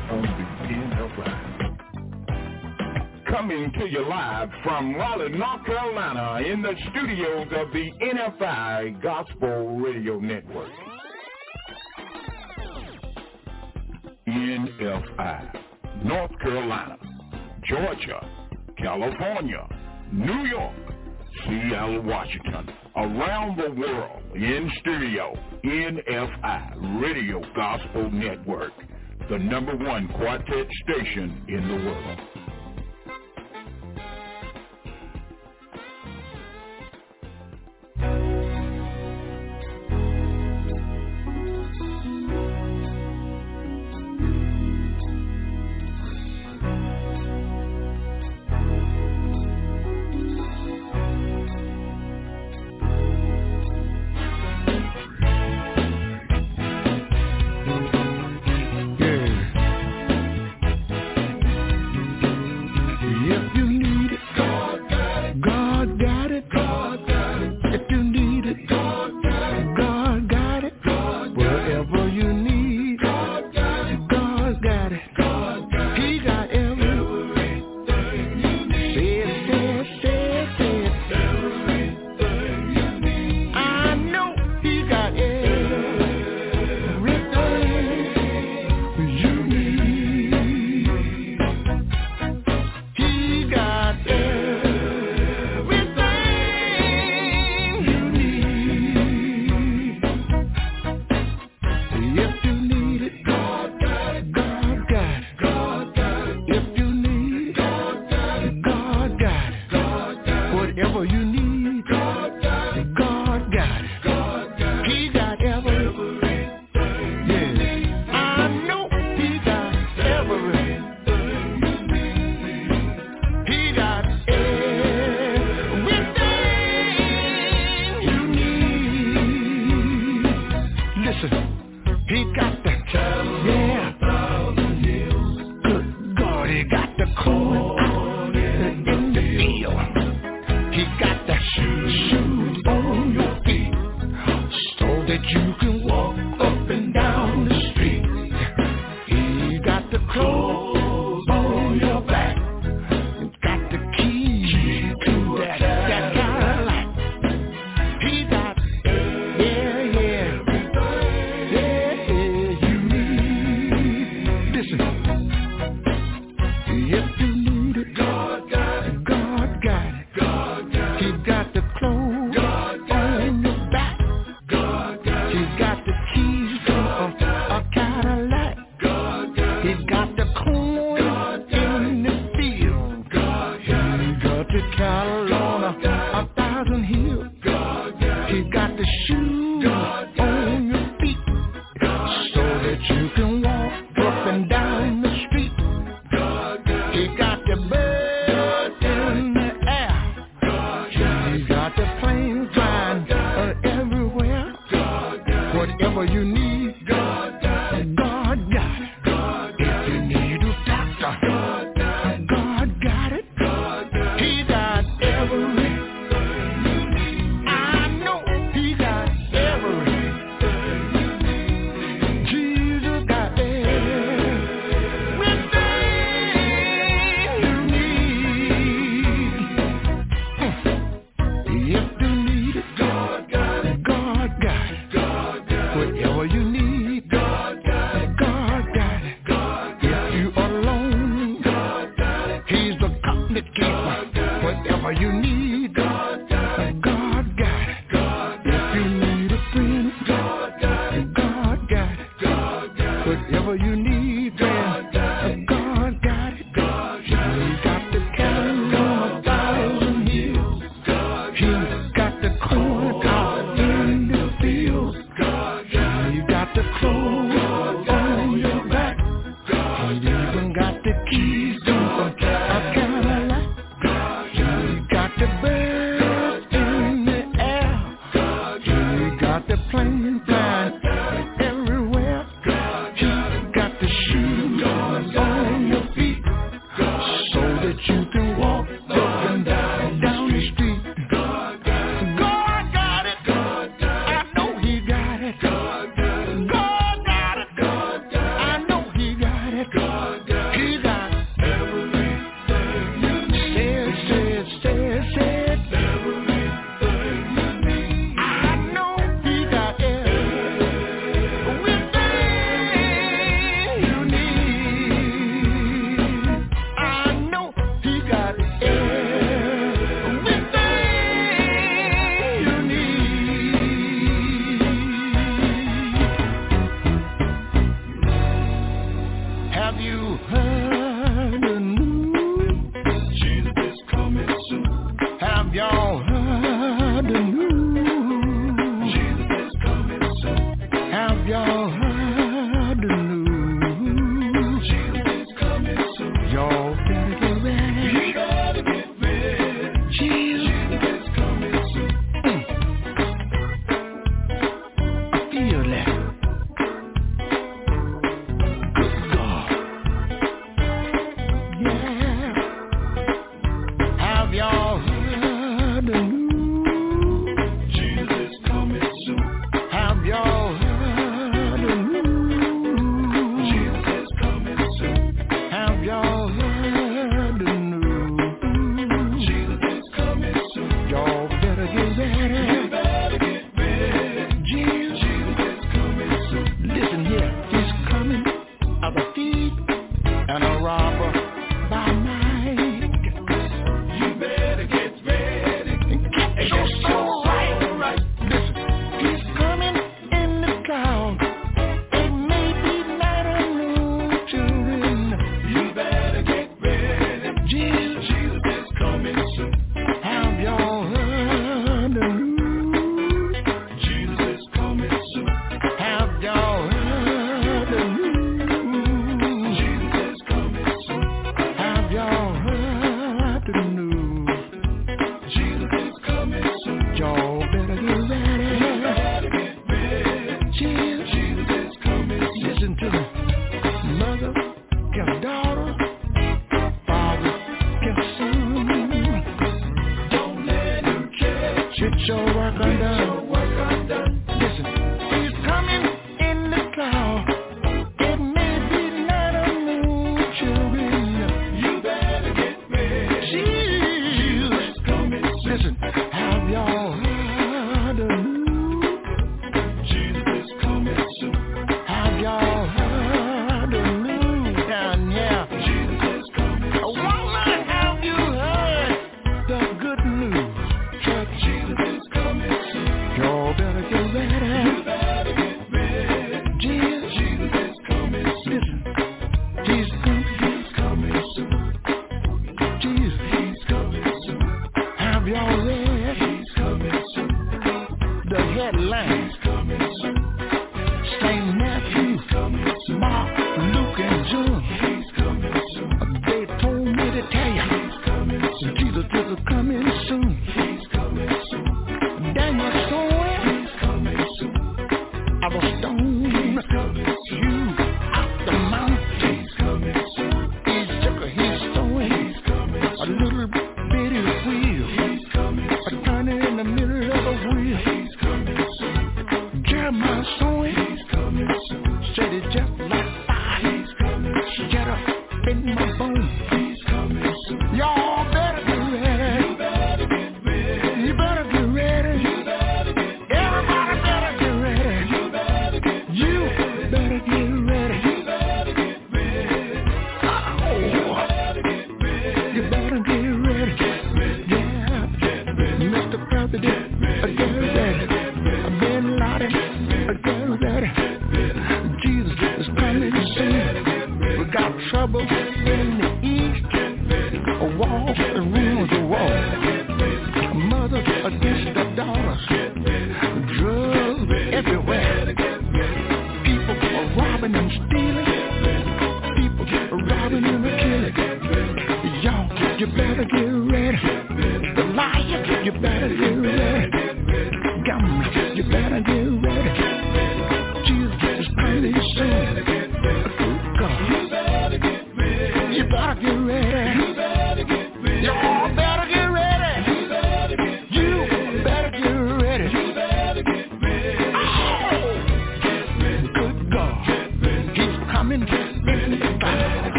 on NFI. Coming to you live from Raleigh, North Carolina in the studios of the NFI Gospel Radio Network. NFI, North Carolina, Georgia, California, New York, Seattle, Washington, around the world in studio, NFI Radio Gospel Network, the number one quartet station in the world.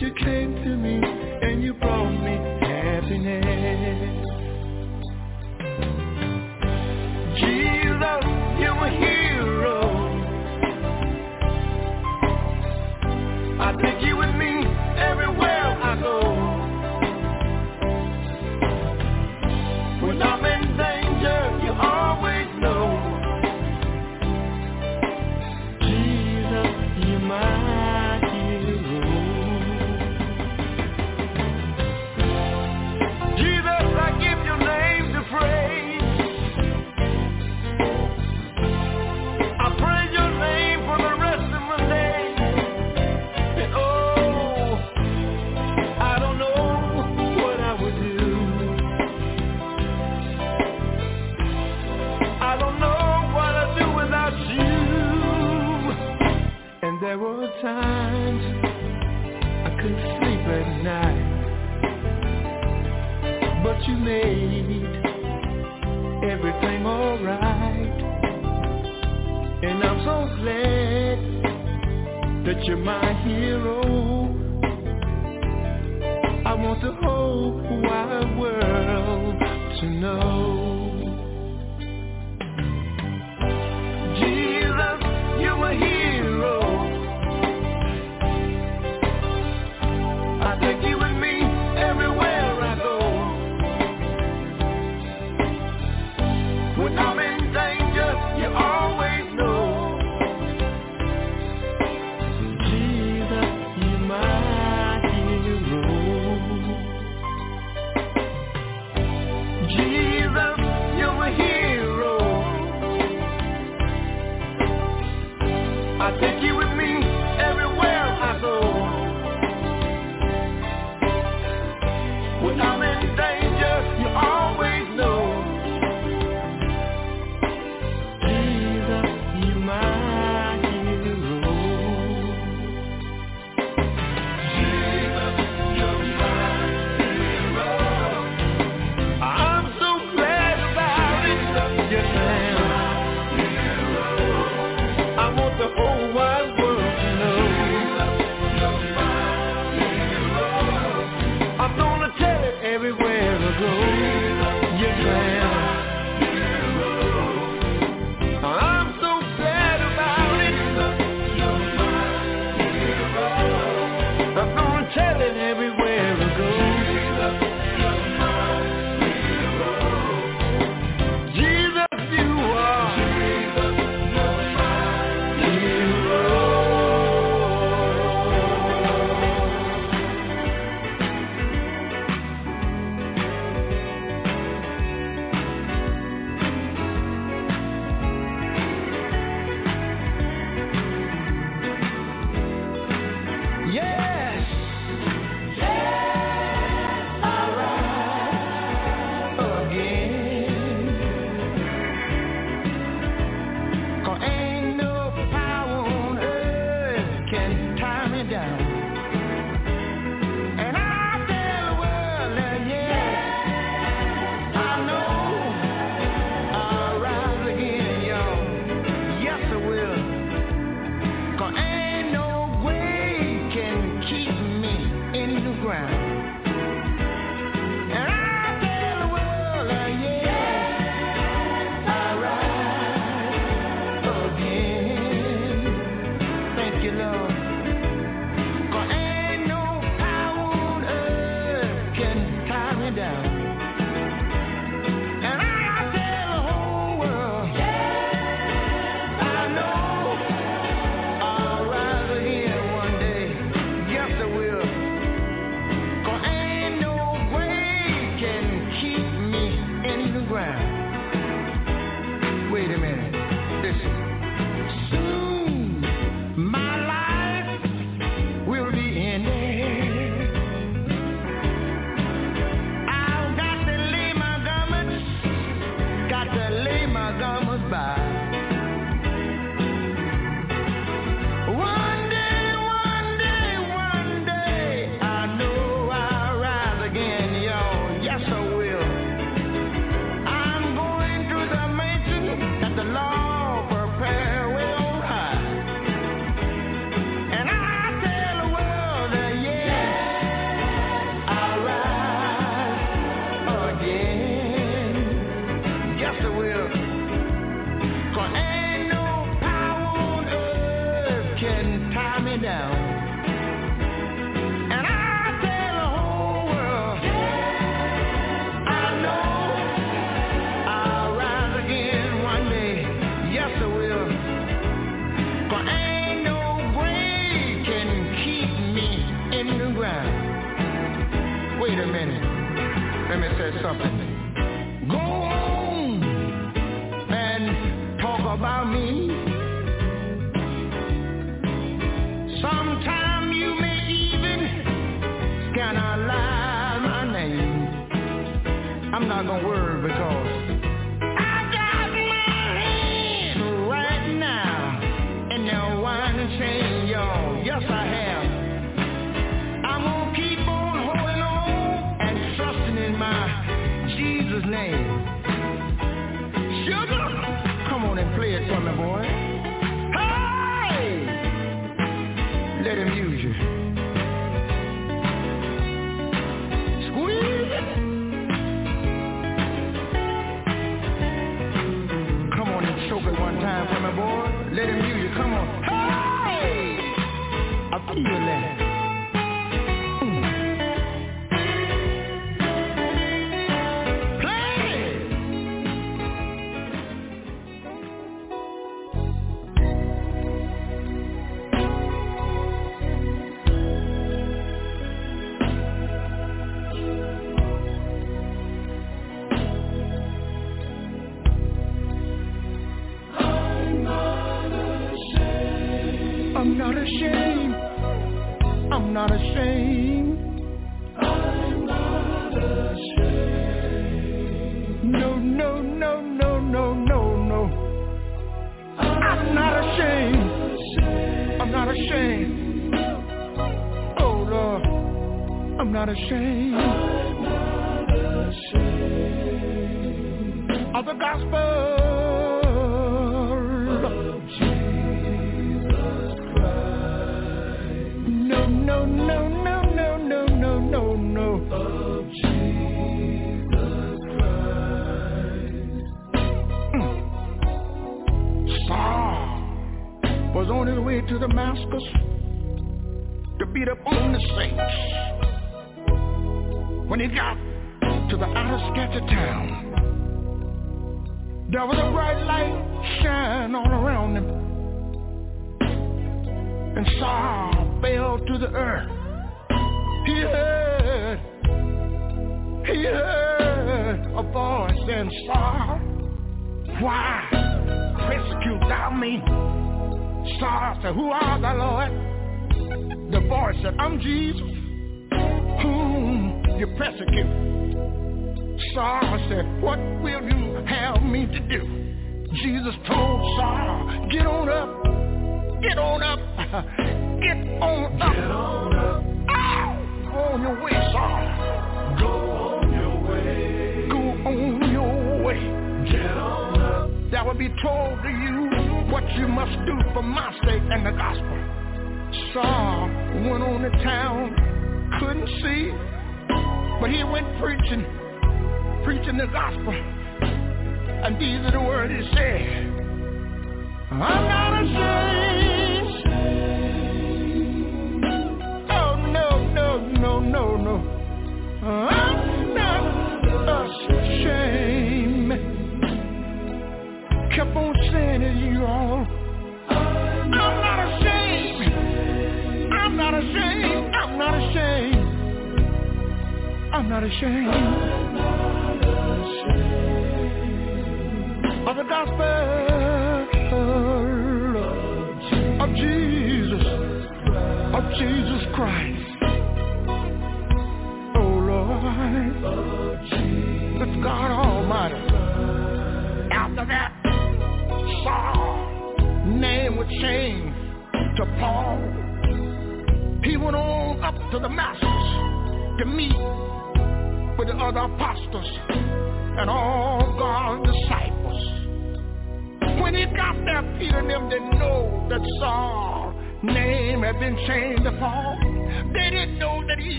You came to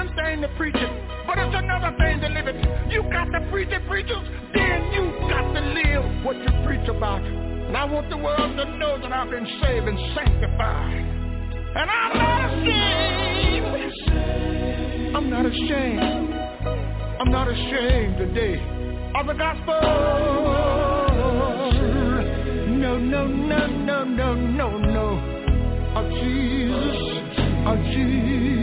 one thing to preach it, but it's another thing to live it. You got to preach it, preachers, then you got to live what you preach about. And I want the world to know that I've been saved and sanctified. And I'm not ashamed. I'm not ashamed. I'm not ashamed today of the gospel. No, no, no, no, no, no, no. Of Jesus. Of Jesus.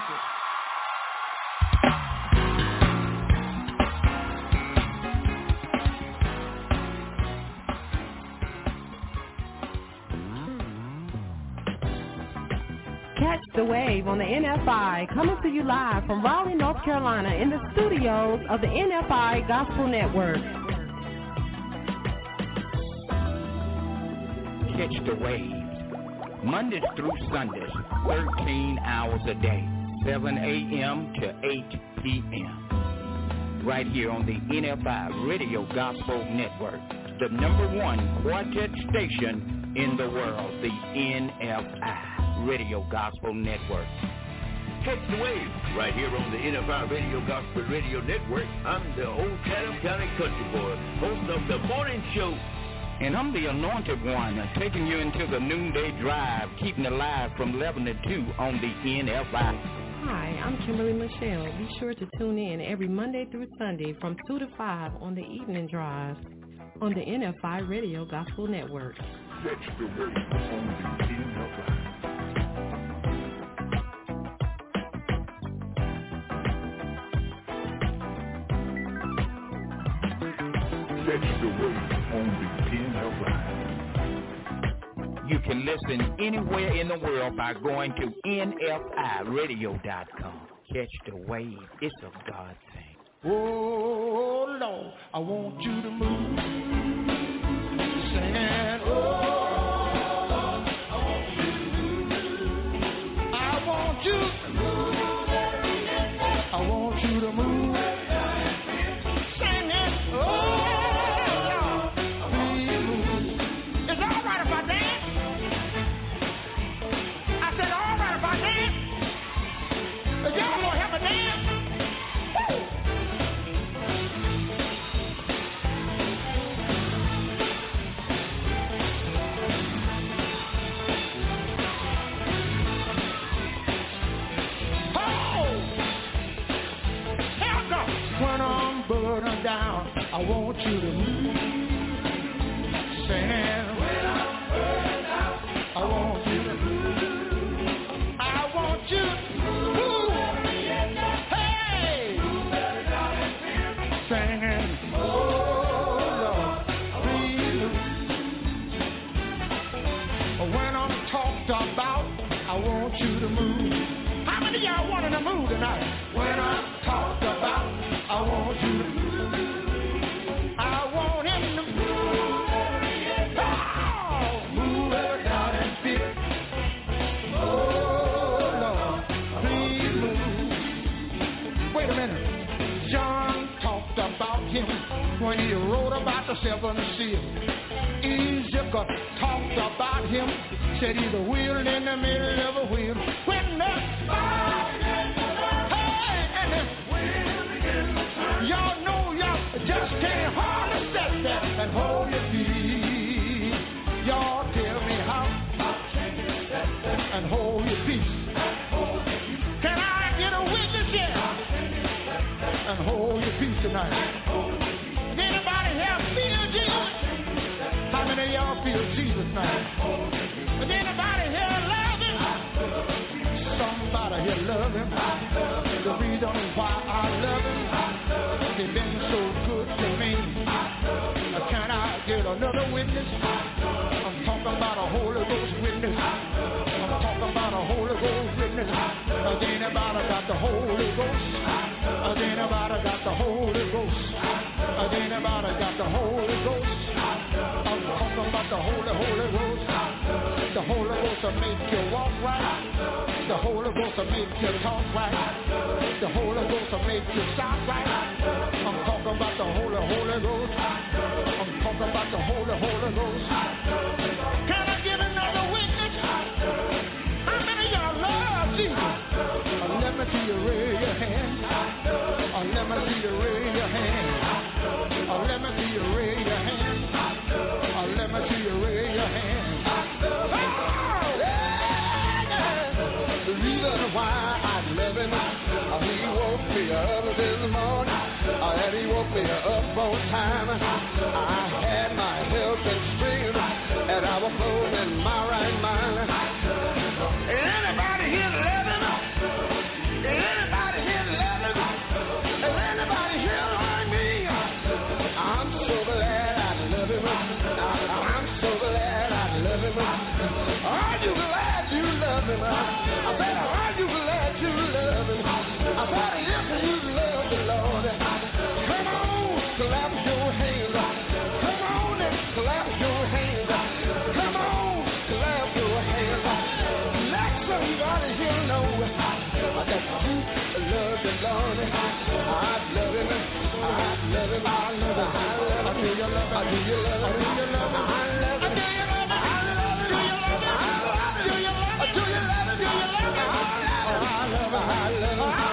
God you. Catch the wave on the NFI coming to you live from Raleigh, North Carolina in the studios of the NFI Gospel Network. Catch the wave. Mondays through Sundays, 13 hours a day, 7 a.m. to 8 p.m. Right here on the NFI Radio Gospel Network, the number one quartet station in the world, the NFI. Radio Gospel Network. Catch the wave right here on the NFI Radio Gospel Radio Network. I'm the Old Chatham County Country Boy, host of the morning show. And I'm the anointed one, uh, taking you into the noonday drive, keeping it live from 11 to 2 on the NFI. Hi, I'm Kimberly Michelle. Be sure to tune in every Monday through Sunday from 2 to 5 on the evening drive on the NFI Radio Gospel Network. Can listen anywhere in the world by going to nfiradio.com. Catch the wave. It's a God thing. Oh Lord, I want you to move. Singing, oh I'm down, I want you to move. Saying, when I'm I want you to move. I want you to move. Hey! Oh Lord, please. When I'm talked about, I want you to move. How many of y'all wanting to move tonight? Seven seals. Ezekiel talked about him. said he's a wheel in the middle of a wheel. When the y'all know y'all just can't hardly step there and hold your peace. Y'all tell me how and hold your peace. Can I get a witness here? And hold your peace tonight. Anybody here feel Jesus? How many of y'all feel Jesus now? Does anybody here love him? Somebody here love him. The reason why I another witness? I'm talking about a Holy Ghost witness. I'm talking about a Holy Ghost witness. Does anybody got the Holy Ghost? Does anybody got the Holy Ghost? Does anybody got the Holy Ghost? I'm talking about the Holy, Holy Ghost. The Holy Ghost will make you walk right. The Holy Ghost will make you talk right. The Holy Ghost will make you shout right. I'm talking about the Holy, Holy Ghost. I'm about the Holy, Holy Ghost. Can I get another witness? How many of y'all love Jesus? Uh, let me see you raise your hand. Uh, let me see you raise your hand. Uh, let me see you raise your hand. Uh, let me see you raise your hand. The reason why I love him, uh, he woke me up this morning, and he woke me up on time. I love? I love? I love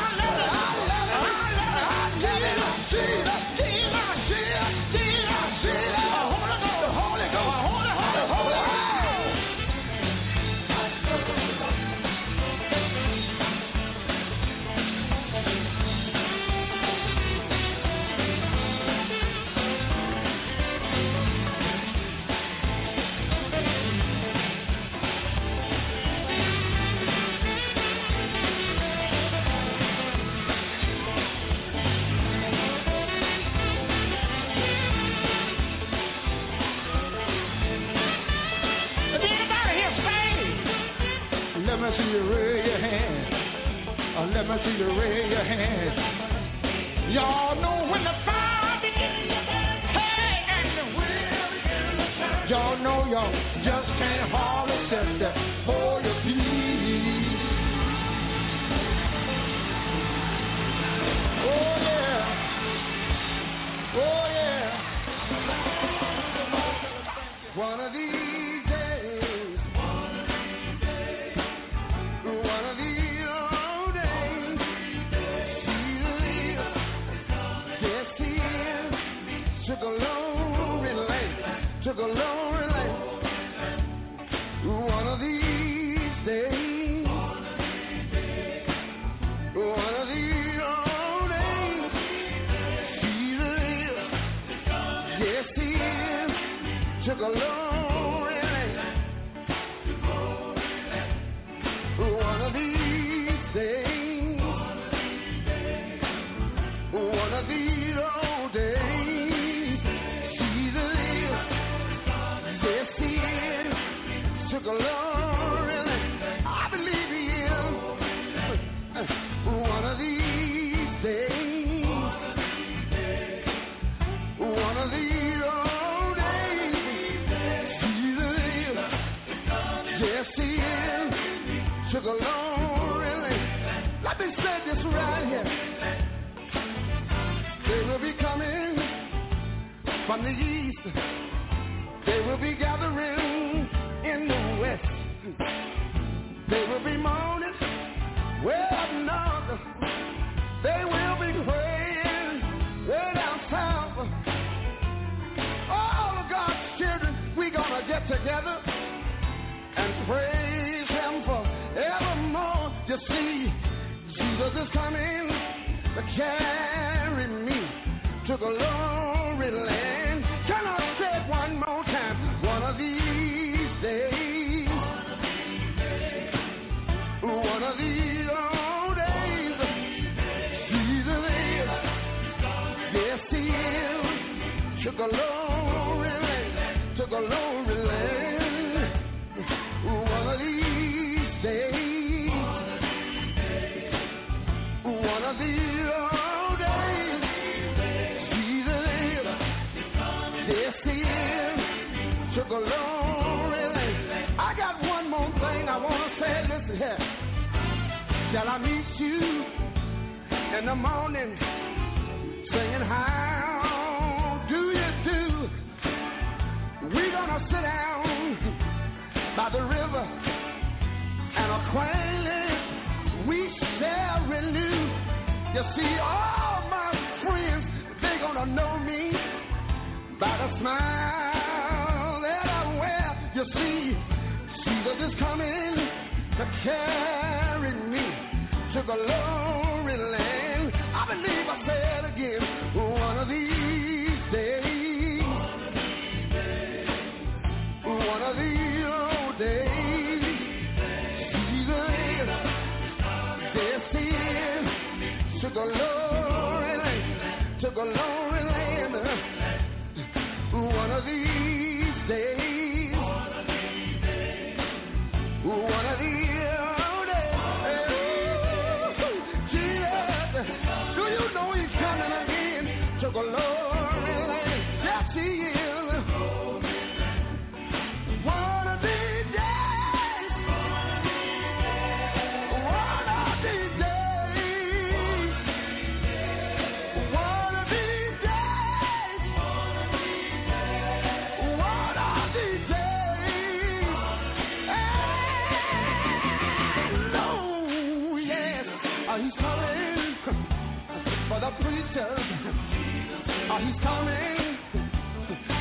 He's coming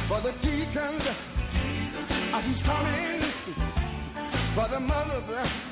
for the deacons. Uh, he's coming for the mothers.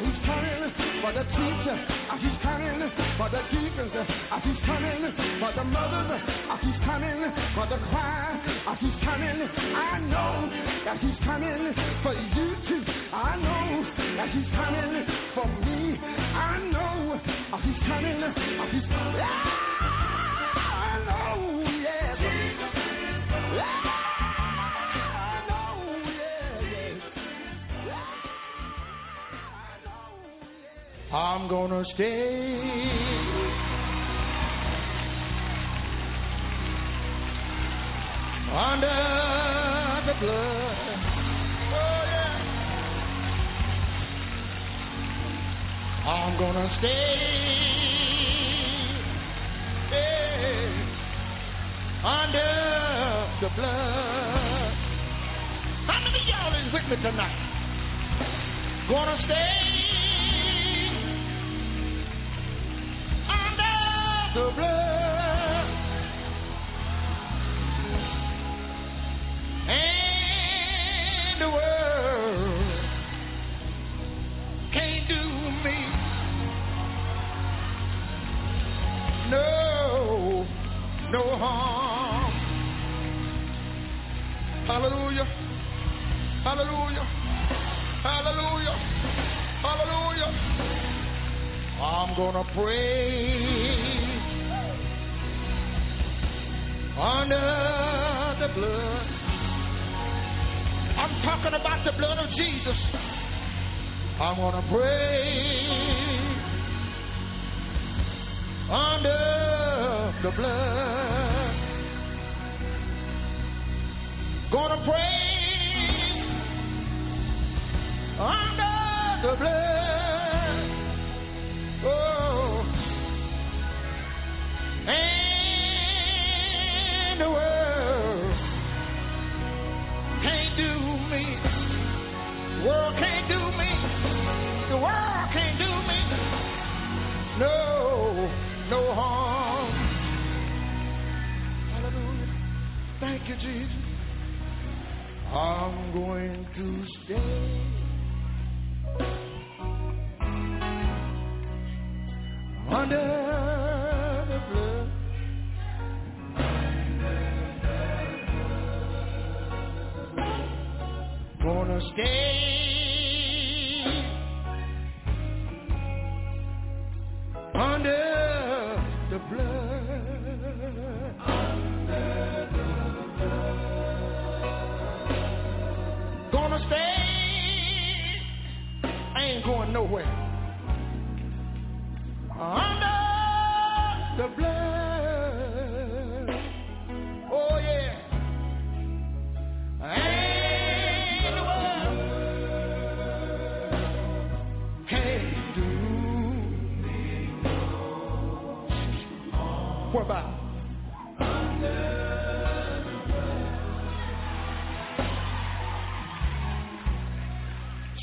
He's coming for the teacher. Uh, He's coming for the deacons. Uh, He's coming for the mothers. Uh, He's coming for the choir. Uh, He's coming. I know that He's coming for you too. I know that He's coming I'm gonna stay under the blood. Oh yeah. I'm gonna stay yeah, under the blood. How many y'all is with me tonight? Gonna stay the blood. And the world can't do me no, no harm. Hallelujah, hallelujah, hallelujah, hallelujah. I'm gonna pray under the blood. I'm talking about the blood of Jesus. I'm gonna pray under the blood. Gonna pray under the blood. Oh, and the world can't do me. World can't do me. The world can't do me. No, no harm. Hallelujah. Thank you, Jesus. I'm going to stay under Gonna stay under the blood. Gonna stay. I ain't going nowhere. Under the blood. About?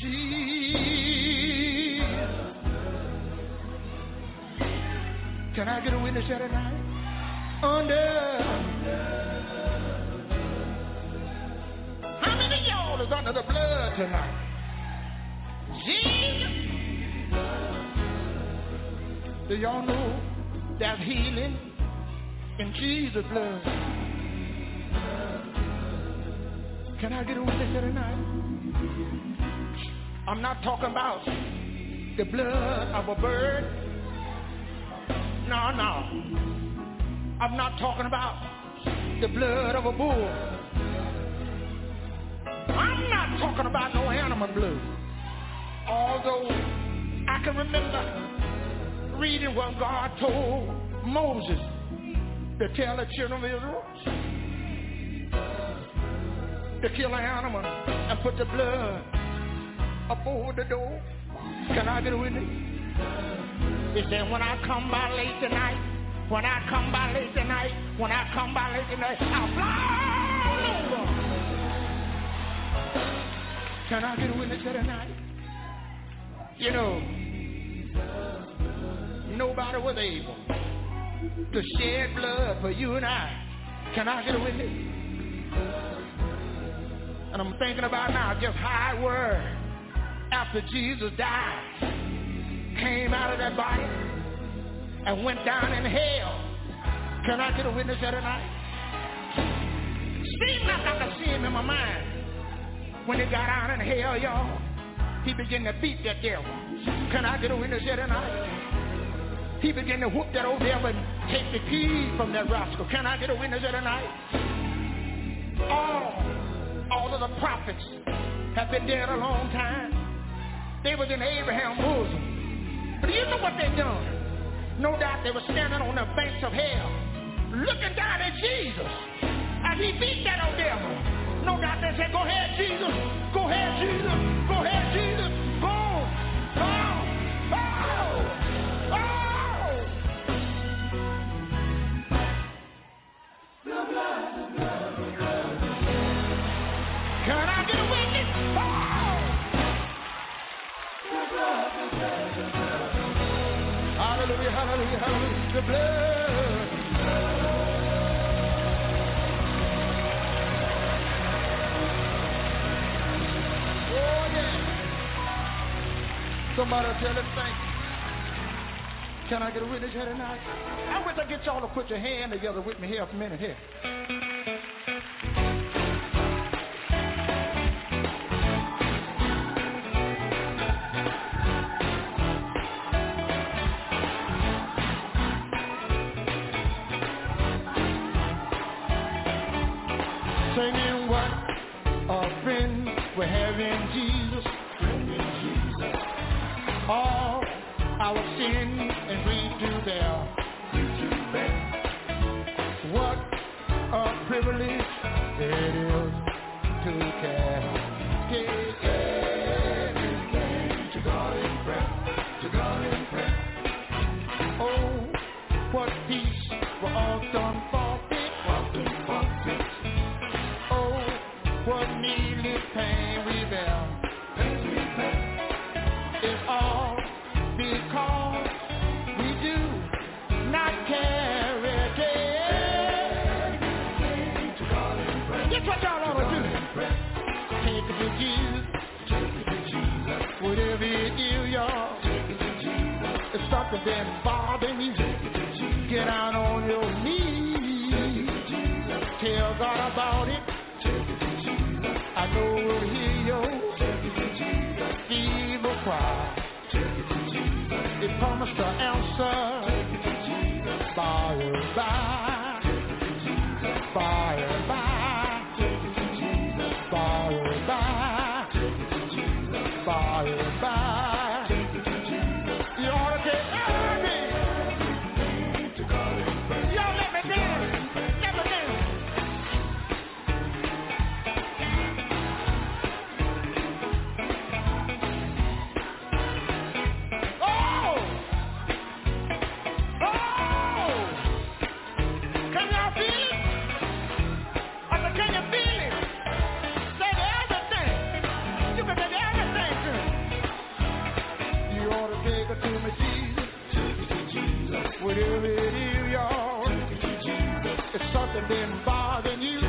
Jesus. Can I get a witness here tonight? Under. How many of y'all is under the blood tonight? Jesus. Do y'all know there's healing in Jesus' blood? Can I get a witness here tonight? I'm not talking about the blood of a bird. No, no. I'm not talking about the blood of a bull. I'm not talking about no animal blood. Although I can remember reading what God told Moses to tell the children of Israel to kill an animal and put the blood up over the door. Can I get a witness? He said, when I come by late tonight, when I come by late tonight, when I come by late tonight, I'll fly all over. Can I get a witness tonight? You know, nobody was able to shed blood for you and I. Can I get a witness? And I'm thinking about now just how it were after Jesus died, came out of that body and went down in hell. Can I get a witness here tonight? Seems like I can see him in my mind. When he got out in hell, y'all, he began to beat that devil. Can I get a witness here tonight? He began to whoop that old devil and take the keys from that rascal. Can I get a witness here tonight? All, all of the prophets have been dead a long time. They was in Abraham's bosom. But you know what they done? No doubt they were standing on the banks of hell, looking down at Jesus as he beat that old devil. No doubt they said, go ahead, Jesus. Go ahead, Jesus. Go ahead, Jesus. Somebody tell him thank you. Can I get a witness here tonight? I wish I get y'all to put your hand together with me here for a minute here. Singing what a friend we have in Jesus. All our sin privilege Something that's bothering you. Get out on your knees. Tell God about it. I know we'll hear your feeble cry. It promised to answer something bothering you,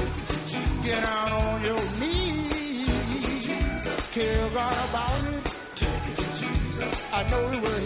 get out on your knees. Tell God about it. I know the word